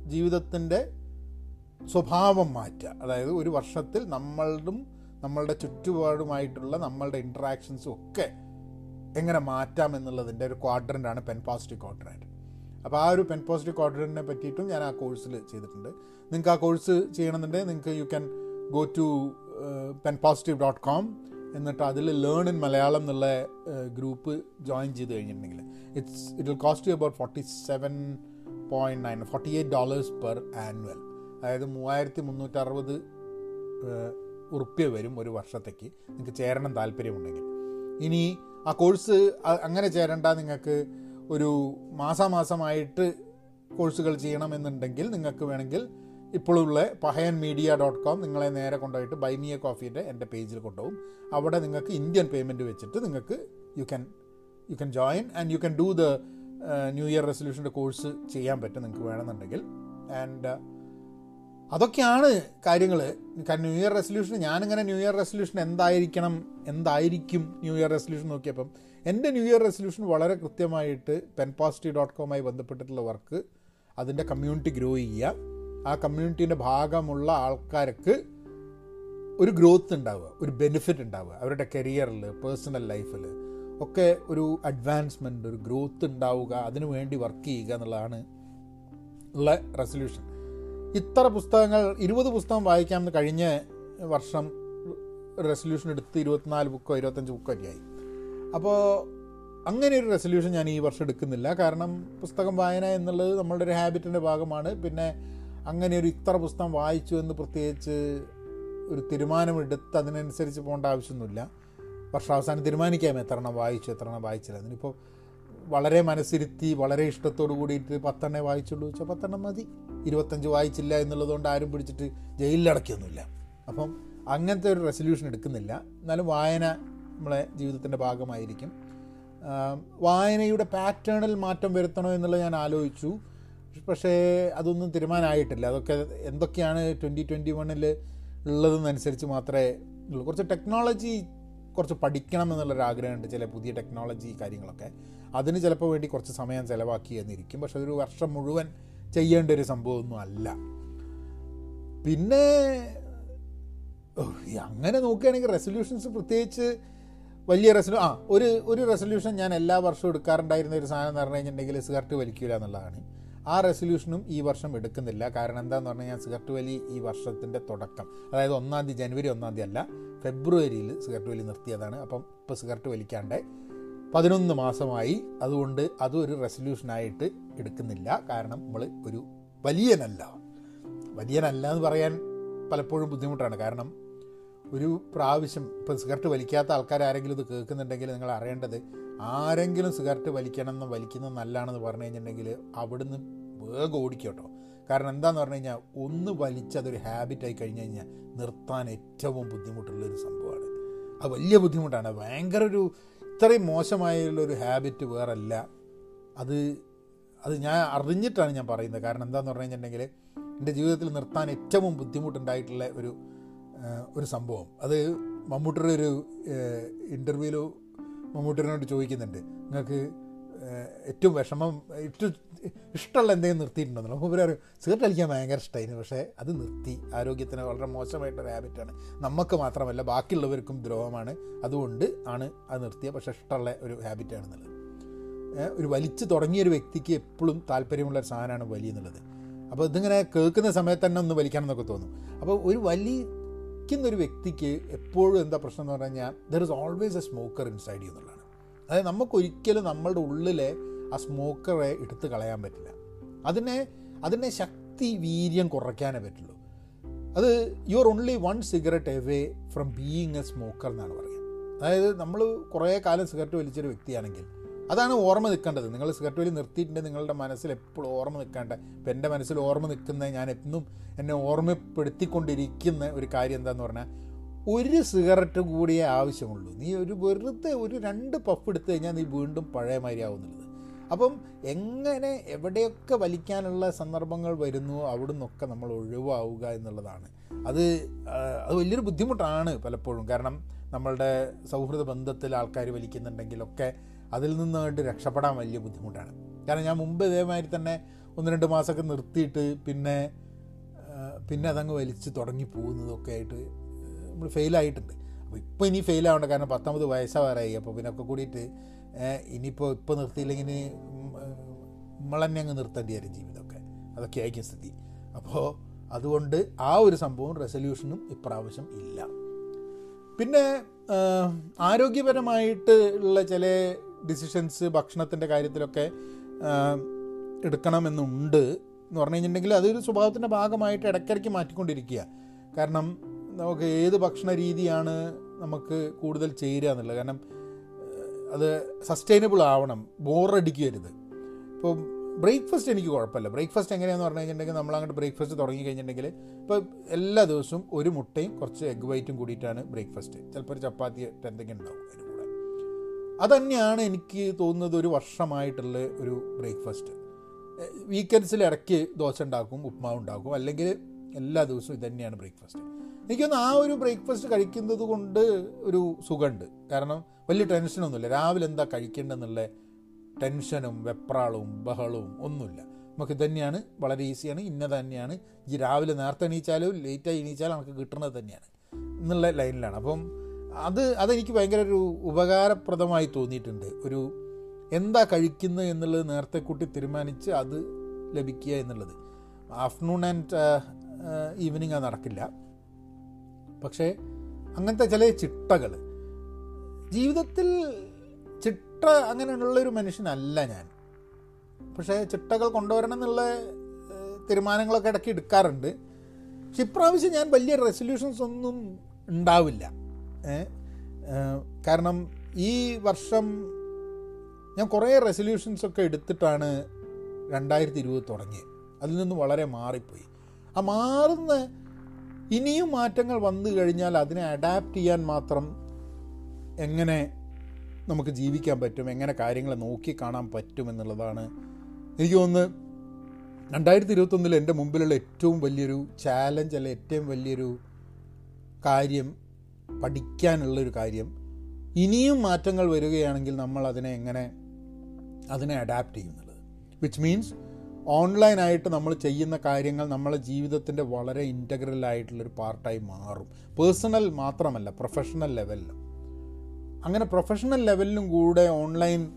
Speaker 1: ജീവിതത്തിന്റെ സ്വഭാവം മാറ്റുക. അതായത് ഒരു വർഷത്തിൽ നമ്മളും നമ്മളുടെ ചുറ്റുപാടുമായിട്ടുള്ള നമ്മളുടെ ഇൻട്രാക്ഷൻസും ഒക്കെ എങ്ങനെ മാറ്റാം എന്നുള്ളതിന്റെ ഒരു ക്വാഡ്രന്റാണ് പെൻ പോസിറ്റീവ് ക്വാഡ്രന്റ് അപ്പോൾ ആ ഒരു പെൻ പോസിറ്റീവ് ക്വാഡ്രന്റിനെ പറ്റിയിട്ടും ഞാൻ ആ കോഴ്സിൽ ചെയ്തിട്ടുണ്ട്. നിങ്ങൾക്ക് ആ കോഴ്സ് ചെയ്യണമെന്നുണ്ടെങ്കിൽ നിങ്ങൾക്ക് you can go to Pen Positive dot com എന്നിട്ട് അതിൽ ലേൺ ഇൻ മലയാളം എന്നുള്ള ഗ്രൂപ്പ് ജോയിൻ ചെയ്ത് കഴിഞ്ഞിട്ടുണ്ടെങ്കിൽ. It's it will cost you about forty seven point nine forty eight dollars per annual അതായത് മൂവായിരത്തി മുന്നൂറ്ററുപത് ഉറുപ്പ്യ വരും ഒരു വർഷത്തേക്ക്. നിങ്ങൾക്ക് ചേരണം താല്പര്യമുണ്ടെങ്കിൽ. ഇനി ആ കോഴ്സ് അങ്ങനെ ചേരണ്ട നിങ്ങൾക്ക് ഒരു മാസാമാസമായിട്ട് കോഴ്സുകൾ ചെയ്യണമെന്നുണ്ടെങ്കിൽ നിങ്ങൾക്ക് വേണമെങ്കിൽ ഇപ്പോഴുള്ള പഹയൻ മീഡിയ ഡോട്ട് കോം നിങ്ങളെ നേരെ കൊണ്ടുപോയിട്ട് ബൈമിയ കോഫീന്റെ എന്റെ പേജിൽ കൊണ്ടുപോകും. അവിടെ നിങ്ങൾക്ക് ഇന്ത്യൻ പേയ്മെന്റ് വെച്ചിട്ട് നിങ്ങൾക്ക് you can you can join and you can do the new year റെസൊല്യൂഷന്റെ course ചെയ്യാൻ പറ്റും നിങ്ങൾക്ക് വേണമെന്നുണ്ടെങ്കിൽ. ആൻഡ് അതൊക്കെയാണ് കാര്യങ്ങൾ കാരണം ന്യൂ ഇയർ റെസൊല്യൂഷൻ ഞാനിങ്ങനെ ന്യൂ ഇയർ റെസൊല്യൂഷൻ എന്തായിരിക്കണം എന്തായിരിക്കും ന്യൂ ഇയർ റെസൊല്യൂഷൻ നോക്കിയപ്പം എന്റെ ന്യൂ ഇയർ റെസൊല്യൂഷൻ വളരെ കൃത്യമായിട്ട് പെൻ പോസിറ്റീവ് ഡോട്ട് കോമായി ബന്ധപ്പെട്ടിട്ടുള്ള വർക്ക് അതിന്റെ കമ്മ്യൂണിറ്റി ഗ്രോ ചെയ്യുക. ആ കമ്മ്യൂണിറ്റീന്റെ ഭാഗമുള്ള ആൾക്കാർക്ക് ഒരു ഗ്രോത്ത് ഉണ്ടാവുക ഒരു ബെനിഫിറ്റ് ഉണ്ടാവുക. അവരുടെ കരിയറിൽ പേഴ്സണൽ ലൈഫിൽ ഒക്കെ ഒരു അഡ്വാൻസ്മെന്റ് ഒരു ഗ്രോത്ത് ഉണ്ടാവുക അതിനു വേണ്ടി വർക്ക് ചെയ്യുക എന്നുള്ളതാണ് ഉള്ള റെസൊല്യൂഷൻ ഇത്ര പുസ്തകങ്ങൾ ഇരുപത് പുസ്തകം വായിക്കാമെന്ന് കഴിഞ്ഞ വർഷം റെസൊല്യൂഷൻ എടുത്ത് ഇരുപത്തിനാല് ബുക്കോ ഇരുപത്തഞ്ച് ബുക്കോ ആയി. അപ്പോൾ അങ്ങനെ ഒരു റെസൊല്യൂഷൻ ഞാൻ ഈ വർഷം എടുക്കുന്നില്ല. കാരണം പുസ്തകം വായന എന്നുള്ളത് നമ്മളുടെ ഒരു ഹാബിറ്റിന്റെ ഭാഗമാണ്. പിന്നെ അങ്ങനെ ഒരു ഇത്ര പുസ്തകം വായിച്ചു എന്ന് പ്രത്യേകിച്ച് ഒരു തീരുമാനമെടുത്ത് അതിനനുസരിച്ച് പോകേണ്ട ആവശ്യമൊന്നുമില്ല. വർഷാവസാനം തീരുമാനിക്കാം എത്ര എണ്ണം വായിച്ചു എത്ര എണ്ണം വായിച്ചില്ല. അതിനിപ്പോൾ വളരെ മനസ്സിരുത്തി വളരെ ഇഷ്ടത്തോടു കൂടിയിട്ട് പത്തെണ്ണേ വായിച്ചുള്ളൂ വെച്ചാൽ പത്തെണ്ണം മതി. ഇരുപത്തഞ്ച് വായിച്ചില്ല എന്നുള്ളതുകൊണ്ട് ആരും പിടിച്ചിട്ട് ജയിലിലടക്കിയൊന്നുമില്ല അപ്പം അങ്ങനത്തെ ഒരു റെസൊല്യൂഷൻ എടുക്കുന്നില്ല. എന്നാലും വായന നമ്മളെ ജീവിതത്തിന്റെ ഭാഗമായിരിക്കും. വായനയുടെ പാറ്റേണിൽ മാറ്റം വരുത്തണോ എന്നുള്ളത് ഞാൻ ആലോചിച്ചു. പക്ഷേ അതൊന്നും തീരുമാനമായിട്ടില്ല. അതൊക്കെ എന്തൊക്കെയാണ് ട്വന്റി ട്വന്റി വണ്ണിൽ ഉള്ളതെന്നനുസരിച്ച് മാത്രമേ ഉള്ളൂ. കുറച്ച് ടെക്നോളജി കുറച്ച് പഠിക്കണം എന്നുള്ളൊരു ആഗ്രഹമുണ്ട് ചില പുതിയ ടെക്നോളജി കാര്യങ്ങളൊക്കെ. അതിന് ചിലപ്പോൾ വേണ്ടി കുറച്ച് സമയം ചിലവാക്കി എന്നിരിക്കും. പക്ഷെ ഒരു വർഷം മുഴുവൻ ചെയ്യേണ്ട ഒരു സംഭവമൊന്നും അല്ല. പിന്നെ അങ്ങനെ നോക്കുകയാണെങ്കിൽ റെസൊല്യൂഷൻസ് പ്രത്യേകിച്ച് വലിയ റെസൊല്യൂ ആ ഒരു ഒരു റെസൊല്യൂഷൻ ഞാൻ എല്ലാ വർഷവും എടുക്കാറുണ്ടായിരുന്ന ഒരു സാധനം എന്ന് പറഞ്ഞു കഴിഞ്ഞിട്ടുണ്ടെങ്കിൽ സിഗരറ്റ് വലിക്കില്ല എന്നുള്ളതാണ്. ആ റെസൊല്യൂഷനും ഈ വർഷം എടുക്കുന്നില്ല. കാരണം എന്താന്ന് പറഞ്ഞു കഴിഞ്ഞാൽ സിഗരറ്റ് വലി ഈ വർഷത്തിന്റെ തുടക്കം. അതായത് ഒന്നാം തീയതി ജനുവരി ഒന്നാം തീയതി അല്ല ഫെബ്രുവരിയിൽ സിഗരറ്റ് വലി നിർത്തിയതാണ്. അപ്പം ഇപ്പോൾ സിഗരറ്റ് വലിക്കാണ്ട് പതിനൊന്ന് മാസമായി. അതുകൊണ്ട് അതും ഒരു റെസൊല്യൂഷനായിട്ട് എടുക്കുന്നില്ല. കാരണം നമ്മൾ ഒരു വലിയനല്ല. വലിയനല്ല എന്ന് പറയാൻ പലപ്പോഴും ബുദ്ധിമുട്ടാണ്. കാരണം ഒരു പ്രാവശ്യം ഇപ്പം സിഗരറ്റ് വലിക്കാത്ത ആൾക്കാർ ആരെങ്കിലും ഇത് കേൾക്കുന്നുണ്ടെങ്കിൽ നിങ്ങൾ അറിയേണ്ടത് ആരെങ്കിലും സിഗരറ്റ് വലിക്കണം എന്ന് വലിക്കുന്നത് നല്ലതാണെന്ന് പറഞ്ഞു കഴിഞ്ഞിട്ടുണ്ടെങ്കിൽ അവിടുന്ന് വേഗം ഓടിക്കോട്ടോ. കാരണം എന്താന്ന് പറഞ്ഞു കഴിഞ്ഞാൽ ഒന്ന് വലിച്ച് അതൊരു ഹാബിറ്റായി കഴിഞ്ഞ് കഴിഞ്ഞാൽ നിർത്താൻ ഏറ്റവും ബുദ്ധിമുട്ടുള്ളൊരു സംഭവമാണ്. അത് വലിയ ബുദ്ധിമുട്ടാണ്. ഭയങ്കര ഒരു ഇത്രയും മോശമായുള്ളൊരു ഹാബിറ്റ് വേറല്ല. അത് അത് ഞാൻ അറിഞ്ഞിട്ടാണ് ഞാൻ പറയുന്നത്. കാരണം എന്താന്ന് പറഞ്ഞു കഴിഞ്ഞിട്ടുണ്ടെങ്കിൽ എന്റെ ജീവിതത്തിൽ നിർത്താൻ ഏറ്റവും ബുദ്ധിമുട്ടുണ്ടായിട്ടുള്ള ഒരു ഒരു സംഭവം. അത് മമ്മൂട്ടിയുടെ ഒരു ഇന്റർവ്യൂവിൽ മമ്മൂട്ടിനോട് ചോദിക്കുന്നുണ്ട്. നിങ്ങൾക്ക് ഏറ്റവും വിഷമം ഏറ്റവും ഇഷ്ടമുള്ള എന്തെങ്കിലും നിർത്തിയിട്ടുണ്ടോ? നമുക്ക് ഇവർ സിഗരറ്റ് അടിക്കാൻ ഭയങ്കര ഇഷ്ടമായിരുന്നു പക്ഷേ അത് നിർത്തി. ആരോഗ്യത്തിന് വളരെ മോശമായിട്ടൊരു ഹാബിറ്റാണ് നമുക്ക് മാത്രമല്ല ബാക്കിയുള്ളവർക്കും ദ്രോഹമാണ്. അതുകൊണ്ട് ആണ് അത് നിർത്തിയത്. പക്ഷേ ഇഷ്ടമുള്ള ഒരു ഹാബിറ്റാണെന്നുള്ളത് ഒരു വലിച്ചു തുടങ്ങിയ ഒരു വ്യക്തിക്ക് എപ്പോഴും താല്പര്യമുള്ള ഒരു സാധനമാണ് വലി എന്നുള്ളത്. അപ്പോൾ ഇതിങ്ങനെ കേൾക്കുന്ന സമയത്ത് തന്നെ ഒന്ന് വലിക്കണം എന്നൊക്കെ തോന്നും. അപ്പോൾ ഒരു വലിക്കുന്ന ഒരു വ്യക്തിക്ക് എപ്പോഴും എന്താ പ്രശ്നം എന്ന് പറഞ്ഞു കഴിഞ്ഞാൽ there is always a smoker inside എന്നുള്ളതാണ്. അതായത് നമുക്കൊരിക്കലും നമ്മളുടെ ഉള്ളിലെ ആ സ്മോക്കറെ എടുത്ത് കളയാൻ പറ്റില്ല. അതിനെ അതിനെ ശക്തി വീര്യം കുറയ്ക്കാനേ പറ്റുള്ളൂ. അത് you are only one cigarette away from being a smoker എന്നാണ് പറയുക അതായത് നമ്മൾ കുറേ കാലം സിഗരറ്റ് വലിച്ചൊരു വ്യക്തിയാണെങ്കിൽ അതാണ് ഓർമ്മ നിൽക്കേണ്ടത്. നിങ്ങൾ സിഗരറ്റ് വലി നിർത്തിയിട്ടുണ്ടെങ്കിൽ നിങ്ങളുടെ മനസ്സിൽ എപ്പോഴും ഓർമ്മ നിൽക്കേണ്ട ഇപ്പം എന്റെ മനസ്സിൽ ഓർമ്മ നിൽക്കുന്ന ഞാൻ എന്നും എന്നെ ഓർമ്മപ്പെടുത്തിക്കൊണ്ടിരിക്കുന്ന ഒരു കാര്യം എന്താണെന്ന് പറഞ്ഞാൽ ഒരു സിഗരറ്റ് കൂടിയേ ആവശ്യമുള്ളൂ. നീ ഒരു വെറുതെ ഒരു രണ്ട് പഫ് എടുത്തു കഴിഞ്ഞാൽ നീ വീണ്ടും പഴയ മാതിരി ആവുന്നുള്ളത്. അപ്പം എങ്ങനെ എവിടെയൊക്കെ വലിക്കാനുള്ള സന്ദർഭങ്ങൾ വരുന്നു അവിടെ നിന്നൊക്കെ നമ്മൾ ഒഴിവാവുക എന്നുള്ളതാണ്. അത് അത് വലിയൊരു ബുദ്ധിമുട്ടാണ് പലപ്പോഴും. കാരണം നമ്മളുടെ സൗഹൃദ ബന്ധത്തിൽ ആൾക്കാർ വലിക്കുന്നുണ്ടെങ്കിലൊക്കെ അതിൽ നിന്നായിട്ട് രക്ഷപ്പെടാൻ വലിയ ബുദ്ധിമുട്ടാണ്. കാരണം ഞാൻ മുമ്പ് ഇതേമാതിരി തന്നെ ഒന്ന് രണ്ട് മാസമൊക്കെ നിർത്തിയിട്ട് പിന്നെ പിന്നെ അതങ്ങ് വലിച്ച് തുടങ്ങി പോകുന്നതൊക്കെ ആയിട്ട് നമ്മൾ ഫെയിലായിട്ടുണ്ട് അപ്പോൾ ഇപ്പോൾ ഇനി ഫെയിലാവേണ്ട കാരണം പത്തൊമ്പത് വയസ്സാവാറായി അപ്പോൾ പിന്നെ ഒക്കെ കൂടിയിട്ട് ഇനിയിപ്പോൾ ഇപ്പോൾ നിർത്തിയില്ലെങ്കിൽ തന്നെ അങ്ങ് നിർത്തേണ്ടി വരും ജീവിതമൊക്കെ. അതൊക്കെ ആയിരിക്കും സ്ഥിതി. അപ്പോൾ അതുകൊണ്ട് ആ ഒരു സംഭവം റെസൊല്യൂഷനും ഇപ്രാവശ്യം ഇല്ല. പിന്നെ ആരോഗ്യപരമായിട്ട് ഉള്ള ചില ഡിസിഷൻസ് ഭക്ഷണത്തിന്റെ കാര്യത്തിലൊക്കെ എടുക്കണമെന്നുണ്ട് എന്ന് പറഞ്ഞു കഴിഞ്ഞിട്ടുണ്ടെങ്കിൽ അതൊരു സ്വഭാവത്തിന്റെ ഭാഗമായിട്ട് ഇടയ്ക്കിടയ്ക്ക് മാറ്റിക്കൊണ്ടിരിക്കുക. കാരണം നമുക്ക് ഏത് ഭക്ഷണ രീതിയാണ് നമുക്ക് കൂടുതൽ ചേരുക എന്നുള്ളത്? കാരണം അത് സസ്റ്റൈനബിൾ ആവണം. ബോറടിക്കരുത് ഇപ്പോൾ ബ്രേക്ക്ഫാസ്റ്റ് എനിക്ക് കുഴപ്പമില്ല. ബ്രേക്ക്ഫാസ്റ്റ് എങ്ങനെയാന്ന് പറഞ്ഞു കഴിഞ്ഞിട്ടുണ്ടെങ്കിൽ നമ്മൾ അങ്ങോട്ട് ബ്രേക്ക്ഫാസ്റ്റ് തുടങ്ങി കഴിഞ്ഞിട്ടുണ്ടെങ്കിൽ ഇപ്പോൾ എല്ലാ ദിവസവും ഒരു മുട്ടയും കുറച്ച് എഗ് വൈറ്റും കൂടിയിട്ടാണ് ബ്രേക്ക്ഫാസ്റ്റ് ചിലപ്പോൾ ഒരു ചപ്പാത്തി എന്തെങ്കിലും ഉണ്ടാവും അതിന് കൂടെ. അതന്നെയാണ് എനിക്ക് തോന്നുന്നത് ഒരു വർഷമായിട്ടുള്ള ഒരു ബ്രേക്ക്ഫാസ്റ്റ് വീക്കെൻഡ്സിൽ ഇടയ്ക്ക് ദോശ ഉണ്ടാക്കും ഉപ്മാവ് ഉണ്ടാക്കും. അല്ലെങ്കിൽ എല്ലാ ദിവസവും ഇതന്നെയാണ് ബ്രേക്ക്ഫാസ്റ്റ് എനിക്കൊന്ന് ആ ഒരു ബ്രേക്ക്ഫാസ്റ്റ് കഴിക്കുന്നത് കൊണ്ട് ഒരു സുഖമുണ്ട്. കാരണം വലിയ ടെൻഷനൊന്നുമില്ല രാവിലെ എന്താ കഴിക്കേണ്ടതെന്നുള്ള ടെൻഷനും വെപ്രാളവും ബഹളവും ഒന്നുമില്ല. നമുക്ക് തന്നെയാണ് വളരെ ഈസിയാണ് ഇന്ന തന്നെയാണ്. ഈ രാവിലെ നേരത്തെ എണീച്ചാലും ലേറ്റായി എണീച്ചാലും നമുക്ക് കിട്ടുന്നത് തന്നെയാണ്. എന്നുള്ള ലൈനിലാണ് അപ്പം അത് അതെനിക്ക് ഭയങ്കര ഒരു ഉപകാരപ്രദമായി തോന്നിയിട്ടുണ്ട്. ഒരു എന്താ കഴിക്കുന്നത് എന്നുള്ളത് നേരത്തെ കൂട്ടി തീരുമാനിച്ച് അത് ലഭിക്കുക എന്നുള്ളത്. ആഫ്റ്റർനൂൺ ആൻഡ് ഈവനിങ് അത് നടക്കില്ല. പക്ഷേ അങ്ങനത്തെ ചില ചിട്ടകൾ ജീവിതത്തിൽ ചിട്ട അങ്ങനെയുള്ളൊരു മനുഷ്യനല്ല ഞാൻ. പക്ഷേ ചിട്ടകൾ കൊണ്ടുവരണം എന്നുള്ള തീരുമാനങ്ങളൊക്കെ ഇടയ്ക്ക് എടുക്കാറുണ്ട്. പക്ഷെ ഇപ്രാവശ്യം ഞാൻ വലിയ റെസൊല്യൂഷൻസ് ഒന്നും ഉണ്ടാവില്ല. കാരണം ഈ വർഷം ഞാൻ കുറേ റെസൊല്യൂഷൻസ് ഒക്കെ എടുത്തിട്ടാണ് രണ്ടായിരത്തി ഇരുപത് തുടങ്ങിയത്. അതിൽ നിന്ന് വളരെ മാറിപ്പോയി. ആ മാറുന്ന ഇനിയും മാറ്റങ്ങൾ വന്നു കഴിഞ്ഞാൽ അതിനെ അഡാപ്റ്റ് ചെയ്യാൻ മാത്രം എങ്ങനെ നമുക്ക് ജീവിക്കാൻ പറ്റും? എങ്ങനെ കാര്യങ്ങളെ നോക്കി കാണാൻ പറ്റും എന്നുള്ളതാണ്. എനിക്ക് തോന്നുന്നത് രണ്ടായിരത്തി ഇരുപത്തൊന്നിൽ എന്റെ മുമ്പിലുള്ള ഏറ്റവും വലിയൊരു ചാലഞ്ച് അല്ല ഏറ്റവും വലിയൊരു കാര്യം പഠിക്കാനുള്ളൊരു കാര്യം ഇനിയും മാറ്റങ്ങൾ വരികയാണെങ്കിൽ നമ്മൾ അതിനെ എങ്ങനെ അതിനെ അഡാപ്റ്റ് ചെയ്യുന്നുള്ളത് വിച്ച് മീൻസ് ഓൺലൈനായിട്ട് നമ്മൾ ചെയ്യുന്ന കാര്യങ്ങൾ നമ്മളെ ജീവിതത്തിന്റെ വളരെ ഇന്റഗ്രൽ ആയിട്ടുള്ളൊരു പാർട്ടായി മാറും. പേഴ്സണൽ മാത്രമല്ല പ്രൊഫഷണൽ ലെവലിലും. അങ്ങനെ പ്രൊഫഷണൽ ലെവലിലും കൂടെ ഓൺലൈൻ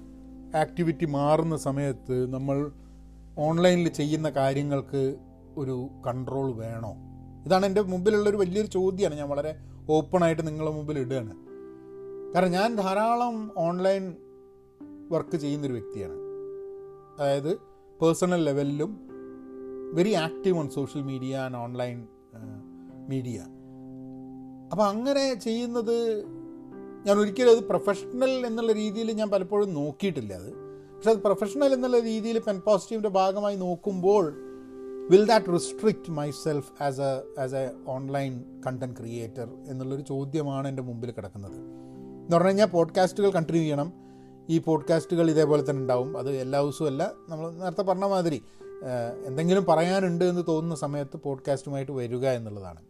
Speaker 1: ആക്ടിവിറ്റി മാറുന്ന സമയത്ത് നമ്മൾ ഓൺലൈനിൽ ചെയ്യുന്ന കാര്യങ്ങൾക്ക് ഒരു കൺട്രോൾ വേണോ? ഇതാണ് എന്റെ മുമ്പിലുള്ളൊരു വലിയൊരു ചോദ്യമാണ്. ഞാൻ വളരെ ഓപ്പണായിട്ട് നിങ്ങളുടെ മുമ്പിൽ ഇടുകയാണ്. കാരണം ഞാൻ ധാരാളം ഓൺലൈൻ വർക്ക് ചെയ്യുന്നൊരു വ്യക്തിയാണ്. അതായത് personal ലെവലിലും very active on social media and online media അപ്പോൾ അങ്ങനെ ചെയ്യുന്നത് ഞാൻ ഒരിക്കലും അത് പ്രൊഫഷണൽ എന്നുള്ള രീതിയിൽ ഞാൻ പലപ്പോഴും നോക്കിയിട്ടില്ല അത്. പക്ഷെ അത് പ്രൊഫഷണൽ എന്നുള്ള രീതിയിൽ പെൻ പോസിറ്റീവിന്റെ ഭാഗമായി നോക്കുമ്പോൾ will that restrict myself as a as a online content creator എന്നുള്ളൊരു ചോദ്യമാണ് എന്റെ മുമ്പിൽ കിടക്കുന്നത്. എന്ന് പറഞ്ഞു കഴിഞ്ഞാൽ പോഡ്കാസ്റ്റുകൾ കണ്ടിന്യൂ ചെയ്യണം. ഈ പോഡ്കാസ്റ്റുകൾ ഇതേപോലെ തന്നെ ഉണ്ടാവും. അത് എല്ലാ ദിവസവും അല്ല നമ്മൾ നേരത്തെ പറഞ്ഞ മാതിരി എന്തെങ്കിലും പറയാനുണ്ട് എന്ന് തോന്നുന്ന സമയത്ത് പോഡ്കാസ്റ്റുമായിട്ട് വരിക എന്നുള്ളതാണ്.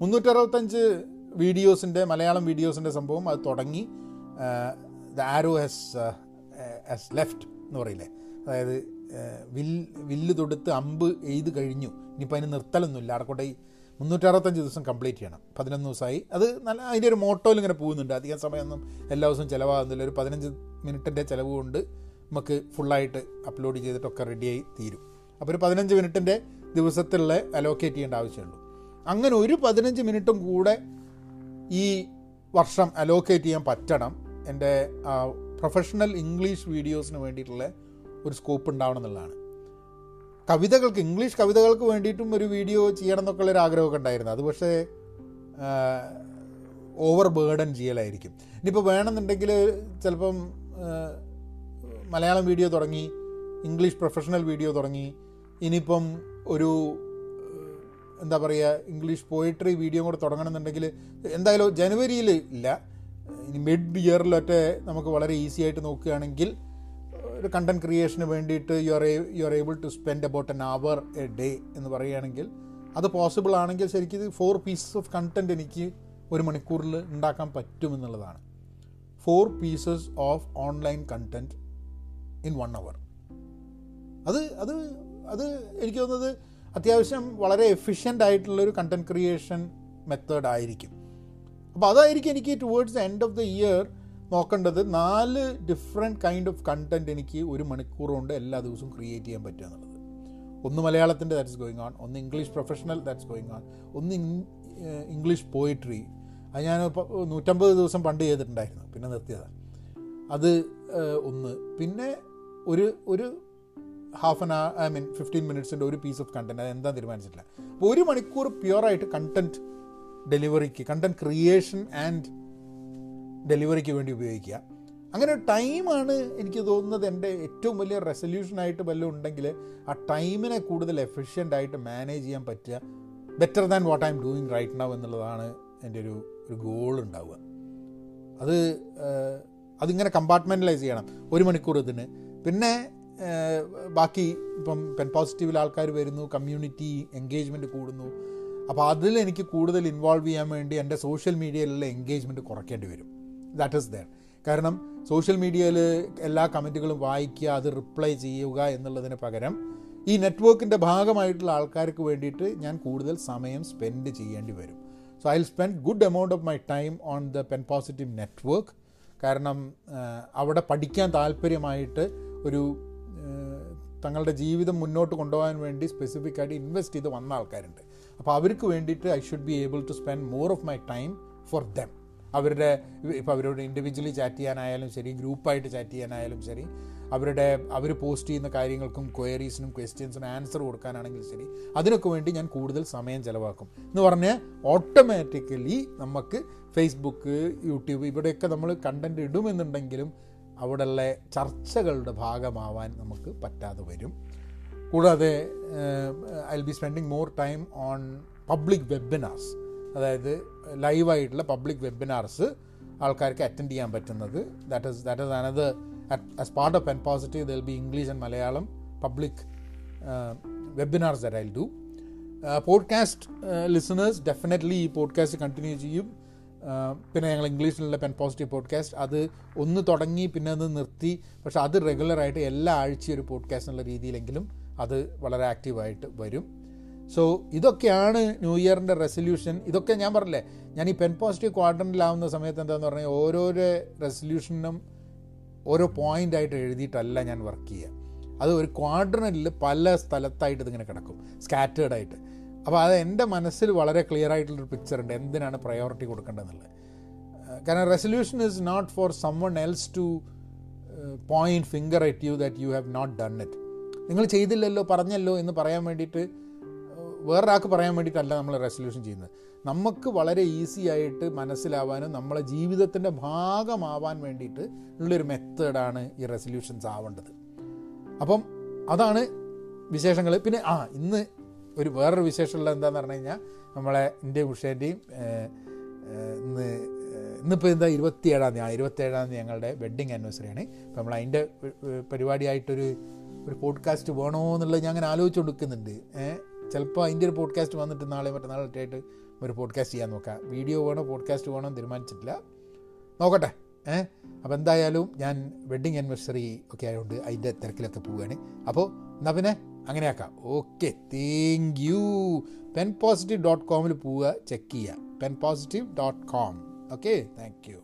Speaker 1: മുന്നൂറ്ററുപത്തഞ്ച് വീഡിയോസിന്റെ മലയാളം വീഡിയോസിന്റെ സംഭവം അത് തുടങ്ങി. The arrow has has left എന്ന് പറയില്ലേ? അതായത് വില്ല് വില്ല് തൊടുത്ത് അമ്പ് എഴുതി കഴിഞ്ഞു. ഇനിയിപ്പോൾ അതിന് നിർത്തലൊന്നുമില്ല. അടക്കോട്ടെ ഈ മുന്നൂറ്ററുപത്തഞ്ച് ദിവസം കംപ്ലീറ്റ് ചെയ്യണം. പതിനൊന്ന് ദിവസമായി. അത് നല്ല അതിന്റെ ഒരു മോട്ടോയിൽ ഇങ്ങനെ പോകുന്നുണ്ട്. അധികം സമയമൊന്നും എല്ലാ ദിവസവും ചിലവാകുന്നില്ല. ഒരു പതിനഞ്ച് മിനിറ്റിന്റെ ചിലവ് കൊണ്ട് നമുക്ക് ഫുള്ളായിട്ട് അപ്ലോഡ് ചെയ്തിട്ടൊക്കെ റെഡിയായി തീരും. അപ്പോൾ ഒരു പതിനഞ്ച് മിനിറ്റിന്റെ ദിവസത്തിലുള്ള അലോക്കേറ്റ് ചെയ്യേണ്ട ആവശ്യമുള്ളൂ. അങ്ങനെ ഒരു പതിനഞ്ച് മിനിറ്റും കൂടെ ഈ വർഷം അലോക്കേറ്റ് ചെയ്യാൻ പറ്റണം. എന്റെ പ്രൊഫഷണൽ ഇംഗ്ലീഷ് വീഡിയോസിന് വേണ്ടിയിട്ടുള്ള ഒരു സ്കോപ്പ് ഉണ്ടാവണം എന്നുള്ളതാണ്. കവിതകൾക്ക് ഇംഗ്ലീഷ് കവിതകൾക്ക് വേണ്ടിയിട്ടും ഒരു വീഡിയോ ചെയ്യണം എന്നൊക്കെ ഉള്ളൊരു ആഗ്രഹമൊക്കെ ഉണ്ടായിരുന്നു. അത് പക്ഷേ ഓവർ ബേർഡൻ ചെയ്യലായിരിക്കും. ഇനിയിപ്പോൾ വേണമെന്നുണ്ടെങ്കിൽ ചിലപ്പം മലയാളം വീഡിയോ തുടങ്ങി ഇംഗ്ലീഷ് പ്രൊഫഷണൽ വീഡിയോ തുടങ്ങി ഇനിയിപ്പം ഒരു എന്താ പറയുക ഇംഗ്ലീഷ് പോയിട്രി വീഡിയോ കൂടെ തുടങ്ങണമെന്നുണ്ടെങ്കിൽ എന്തായാലും ജനുവരിയിൽ ഇല്ല. ഇനി മിഡ് ഇയറിലൊക്കെ നമുക്ക് വളരെ ഈസി ആയിട്ട് നോക്കുകയാണെങ്കിൽ ഒരു കണ്ടന്റ് ക്രിയേഷന് വേണ്ടിയിട്ട് you are you are able to spend about an hour a day എന്ന് പറയുകയാണെങ്കിൽ അത് പോസിബിൾ ആണെങ്കിൽ ശരിക്കും ഇത് ഫോർ പീസസ് ഓഫ് കണ്ടന്റ് എനിക്ക് ഒരു മണിക്കൂറിൽ ഉണ്ടാക്കാൻ പറ്റുമെന്നുള്ളതാണ് four pieces of online content in one hour അത് അത് അത് എനിക്ക് തോന്നുന്നത് അത്യാവശ്യം വളരെ എഫിഷ്യന്റ് ആയിട്ടുള്ളൊരു കണ്ടന്റ് ക്രിയേഷൻ മെത്തേഡ് ആയിരിക്കും. അപ്പോൾ അതായിരിക്കും എനിക്ക് towards the end of the year നോക്കേണ്ടത് നാല് ഡിഫറെന്റ് കൈൻഡ് ഓഫ് കണ്ടന്റ് എനിക്ക് ഒരു മണിക്കൂർ കൊണ്ട് എല്ലാ ദിവസവും ക്രിയേറ്റ് ചെയ്യാൻ പറ്റുക എന്നുള്ളത്. ഒന്ന് മലയാളത്തിന്റെ ദാറ്റ്സ് ഗോയിങ് ഓൺ ഒന്ന് English professional that's going on ഒന്ന് ഇംഗ്ലീഷ് പോയിട്രി അത് ഞാൻ നൂറ്റമ്പത് ദിവസം പണ്ട് ചെയ്തിട്ടുണ്ടായിരുന്നു പിന്നെ നിർത്തിയതാണ് അത് ഒന്ന്. പിന്നെ ഒരു ഒരു half an I mean fifteen മിനിറ്റ്സിന്റെ ഒരു പീസ് ഓഫ് കണ്ടന്റ് അത് എന്താ തീരുമാനിച്ചിട്ടില്ല. അപ്പോൾ ഒരു മണിക്കൂർ പ്യുവറായിട്ട് കണ്ടന്റ് ഡെലിവറിക്ക് കണ്ടന്റ് ക്രിയേഷൻ ആൻഡ് ഡെലിവറിക്ക് വേണ്ടി ഉപയോഗിക്കുക. അങ്ങനെ ടൈമാണ് എനിക്ക് തോന്നുന്നത് എന്റെ ഏറ്റവും വലിയ റെസൊല്യൂഷനായിട്ട് വല്ലതും ഉണ്ടെങ്കിൽ ആ ടൈമിനെ കൂടുതൽ എഫിഷ്യന്റ് ആയിട്ട് മാനേജ് ചെയ്യാൻ പറ്റുക. Better than what I'm doing right now എന്നുള്ളതാണ് എന്റെ ഒരു ഒരു ഗോൾ ഉണ്ടാവുക. അത് അതിങ്ങനെ കമ്പാർട്ട്മെന്റലൈസ് ചെയ്യണം ഒരു മണിക്കൂർ ഇതിന്. പിന്നെ ബാക്കി ഇപ്പം പെൻ പോസിറ്റീവിൽ ആൾക്കാർ വരുന്നു കമ്മ്യൂണിറ്റി എൻഗേജ്മെന്റ് കൂടുന്നു. അപ്പോൾ അതിൽ എനിക്ക് കൂടുതൽ ഇൻവോൾവ് ചെയ്യാൻ വേണ്ടി എന്റെ സോഷ്യൽ മീഡിയയിലുള്ള എൻഗേജ്മെന്റ് കുറയ്ക്കേണ്ടി വരും. ദാറ്റ് ഈസ് ദർ കാരണം സോഷ്യൽ മീഡിയയിൽ എല്ലാ കമന്റുകളും വായിക്കുക അത് റിപ്ലൈ ചെയ്യുക എന്നുള്ളതിന് പകരം ഈ നെറ്റ്വർക്കിന്റെ ഭാഗമായിട്ടുള്ള ആൾക്കാർക്ക് വേണ്ടിയിട്ട് ഞാൻ കൂടുതൽ സമയം സ്പെൻഡ് ചെയ്യേണ്ടി വരും. So I will spend good amount of my time on the Pen Positive network കാരണം അവിടെ പഠിക്കാൻ താല്പര്യമായിട്ട് ഒരു തങ്ങളുടെ ജീവിതം മുന്നോട്ട് കൊണ്ടുപോകാൻ വേണ്ടി സ്പെസിഫിക് ആയിട്ട് ഇൻവെസ്റ്റ് ചെയ്ത് വന്ന ആൾക്കാരുണ്ട്. അപ്പോൾ അവർക്ക് വേണ്ടിയിട്ട് I should be able to spend more of my time for them അവരുടെ ഇപ്പോൾ അവരോട് ഇൻഡിവിജ്വലി ചാറ്റ് ചെയ്യാനായാലും ശരി ഗ്രൂപ്പായിട്ട് ചാറ്റ് ചെയ്യാനായാലും ശരി അവരുടെ അവർ പോസ്റ്റ് ചെയ്യുന്ന കാര്യങ്ങൾക്കും ക്വയറീസിനും ക്വസ്റ്റ്യൻസിനും ആൻസർ കൊടുക്കാനാണെങ്കിലും ശരി അതിനൊക്കെ വേണ്ടി ഞാൻ കൂടുതൽ സമയം ചിലവാക്കും. എന്ന് പറഞ്ഞാൽ ഓട്ടോമാറ്റിക്കലി നമുക്ക് ഫേസ്ബുക്ക് യൂട്യൂബ് ഇവിടെയൊക്കെ നമ്മൾ കണ്ടന്റ് ഇടുമെന്നുണ്ടെങ്കിലും അവിടെയുള്ള ചർച്ചകളുടെ ഭാഗമാവാൻ നമുക്ക് പറ്റാതെ വരും. കൂടാതെ I be spending more time on public webinars അതായത് ലൈവായിട്ടുള്ള പബ്ലിക് വെബിനാർസ് ആൾക്കാർക്ക് അറ്റൻഡ് ചെയ്യാൻ പറ്റുന്നത്. That is that is another as part of Pen Positive it'll be English and Malayalam public webinars that do podcast listeners definitely ഈ podcast continue ചെയ്യും. Uh, പിന്നെ ഞങ്ങൾ ഇംഗ്ലീഷിലുള്ള pen positive podcast അത് ഒന്ന് തുടങ്ങി പിന്നെ അത് നിർത്തി. പക്ഷെ അത് റെഗുലറായിട്ട് എല്ലാ ആഴ്ചയും ഒരു പോഡ്കാസ്റ്റ് എന്നുള്ള രീതിയിലെങ്കിലും അത് വളരെ ആക്റ്റീവായിട്ട് വരും. സോ ഇതൊക്കെയാണ് ന്യൂ ഇയറിന്റെ റെസൊല്യൂഷൻ ഇതൊക്കെ ഞാൻ പറഞ്ഞില്ലേ ഞാൻ ഈ പെൻ പോസിറ്റീവ് ക്വാഡ്രന്റിലാവുന്ന സമയത്ത് എന്താന്ന് പറഞ്ഞാൽ ഓരോരോ റെസൊല്യൂഷനും ഓരോ പോയിന്റ് ആയിട്ട് എഴുതിയിട്ടല്ല ഞാൻ വർക്ക് ചെയ്യുക. അത് ഒരു ക്വാഡ്രനിൽ പല സ്ഥലത്തായിട്ട് ഇതിങ്ങനെ കിടക്കും സ്കാറ്റേഡ് ആയിട്ട്. അപ്പോൾ അത് എന്റെ മനസ്സിൽ വളരെ ക്ലിയർ ആയിട്ടുള്ളൊരു പിക്ചർ ഉണ്ട് എന്തിനാണ് പ്രയോറിറ്റി കൊടുക്കേണ്ടതെന്നുള്ളത്. കാരണം resolution is not for someone else to point finger at you that you have not done it നിങ്ങൾ ചെയ്തില്ലല്ലോ പറഞ്ഞല്ലോ എന്ന് പറയാൻ വേണ്ടിയിട്ട് വേറൊരാൾക്ക് പറയാൻ വേണ്ടിയിട്ടല്ല നമ്മൾ റെസൊല്യൂഷൻ ചെയ്യുന്നത്. നമുക്ക് വളരെ ഈസി ആയിട്ട് മനസ്സിലാവാനും നമ്മളെ ജീവിതത്തിന്റെ ഭാഗമാവാൻ വേണ്ടിയിട്ട് ഉള്ളൊരു മെത്തേഡാണ് ഈ റെസൊല്യൂഷൻസ് ആവേണ്ടത്. അപ്പം അതാണ് വിശേഷങ്ങൾ പിന്നെ ആ ഇന്ന് ഒരു വേറൊരു വിശേഷമുള്ള എന്താണെന്ന് പറഞ്ഞു കഴിഞ്ഞാൽ നമ്മളെ ഇന്ത്യ ഉഷേന്റെയും ഇന്ന് ഇന്നിപ്പോൾ എന്താ ഇരുപത്തിയേഴാം തീയതി ആ ഇരുപത്തേഴാം തീയതി ഞങ്ങളുടെ വെഡ്ഡിങ് ആനിവേഴ്സറിയാണ് അപ്പോൾ നമ്മൾ അതിന്റെ പരിപാടിയായിട്ടൊരു ഒരു പോഡ്കാസ്റ്റ് വേണോ എന്നുള്ളത് ഞാൻ അങ്ങനെ ആലോചിച്ച് കൊടുക്കുന്നുണ്ട് ചിലപ്പോൾ അതിന്റെ ഒരു പോഡ്കാസ്റ്റ് വന്നിട്ട് നാളെ മറ്റന്നാളൊക്കെ ആയിട്ട് ഒരു പോഡ്കാസ്റ്റ് ചെയ്യാൻ നോക്കാം. വീഡിയോ വേണോ പോഡ്കാസ്റ്റ് വേണോ തീരുമാനിച്ചിട്ടില്ല. നോക്കട്ടെ. ഏഹ് അപ്പോൾ എന്തായാലും ഞാൻ വെഡ്ഡിങ് ആനിവേഴ്സറി ഒക്കെ ആയതുകൊണ്ട് അതിന്റെ തിരക്കിലൊക്കെ പോവുകയാണ്. അപ്പോൾ എന്നാൽ പിന്നെ അങ്ങനെയാക്കാം okay thank you Pen Positive dot കോമിൽ പോവുക ചെക്ക് ചെയ്യുക. Pen Positive dot com okay thank you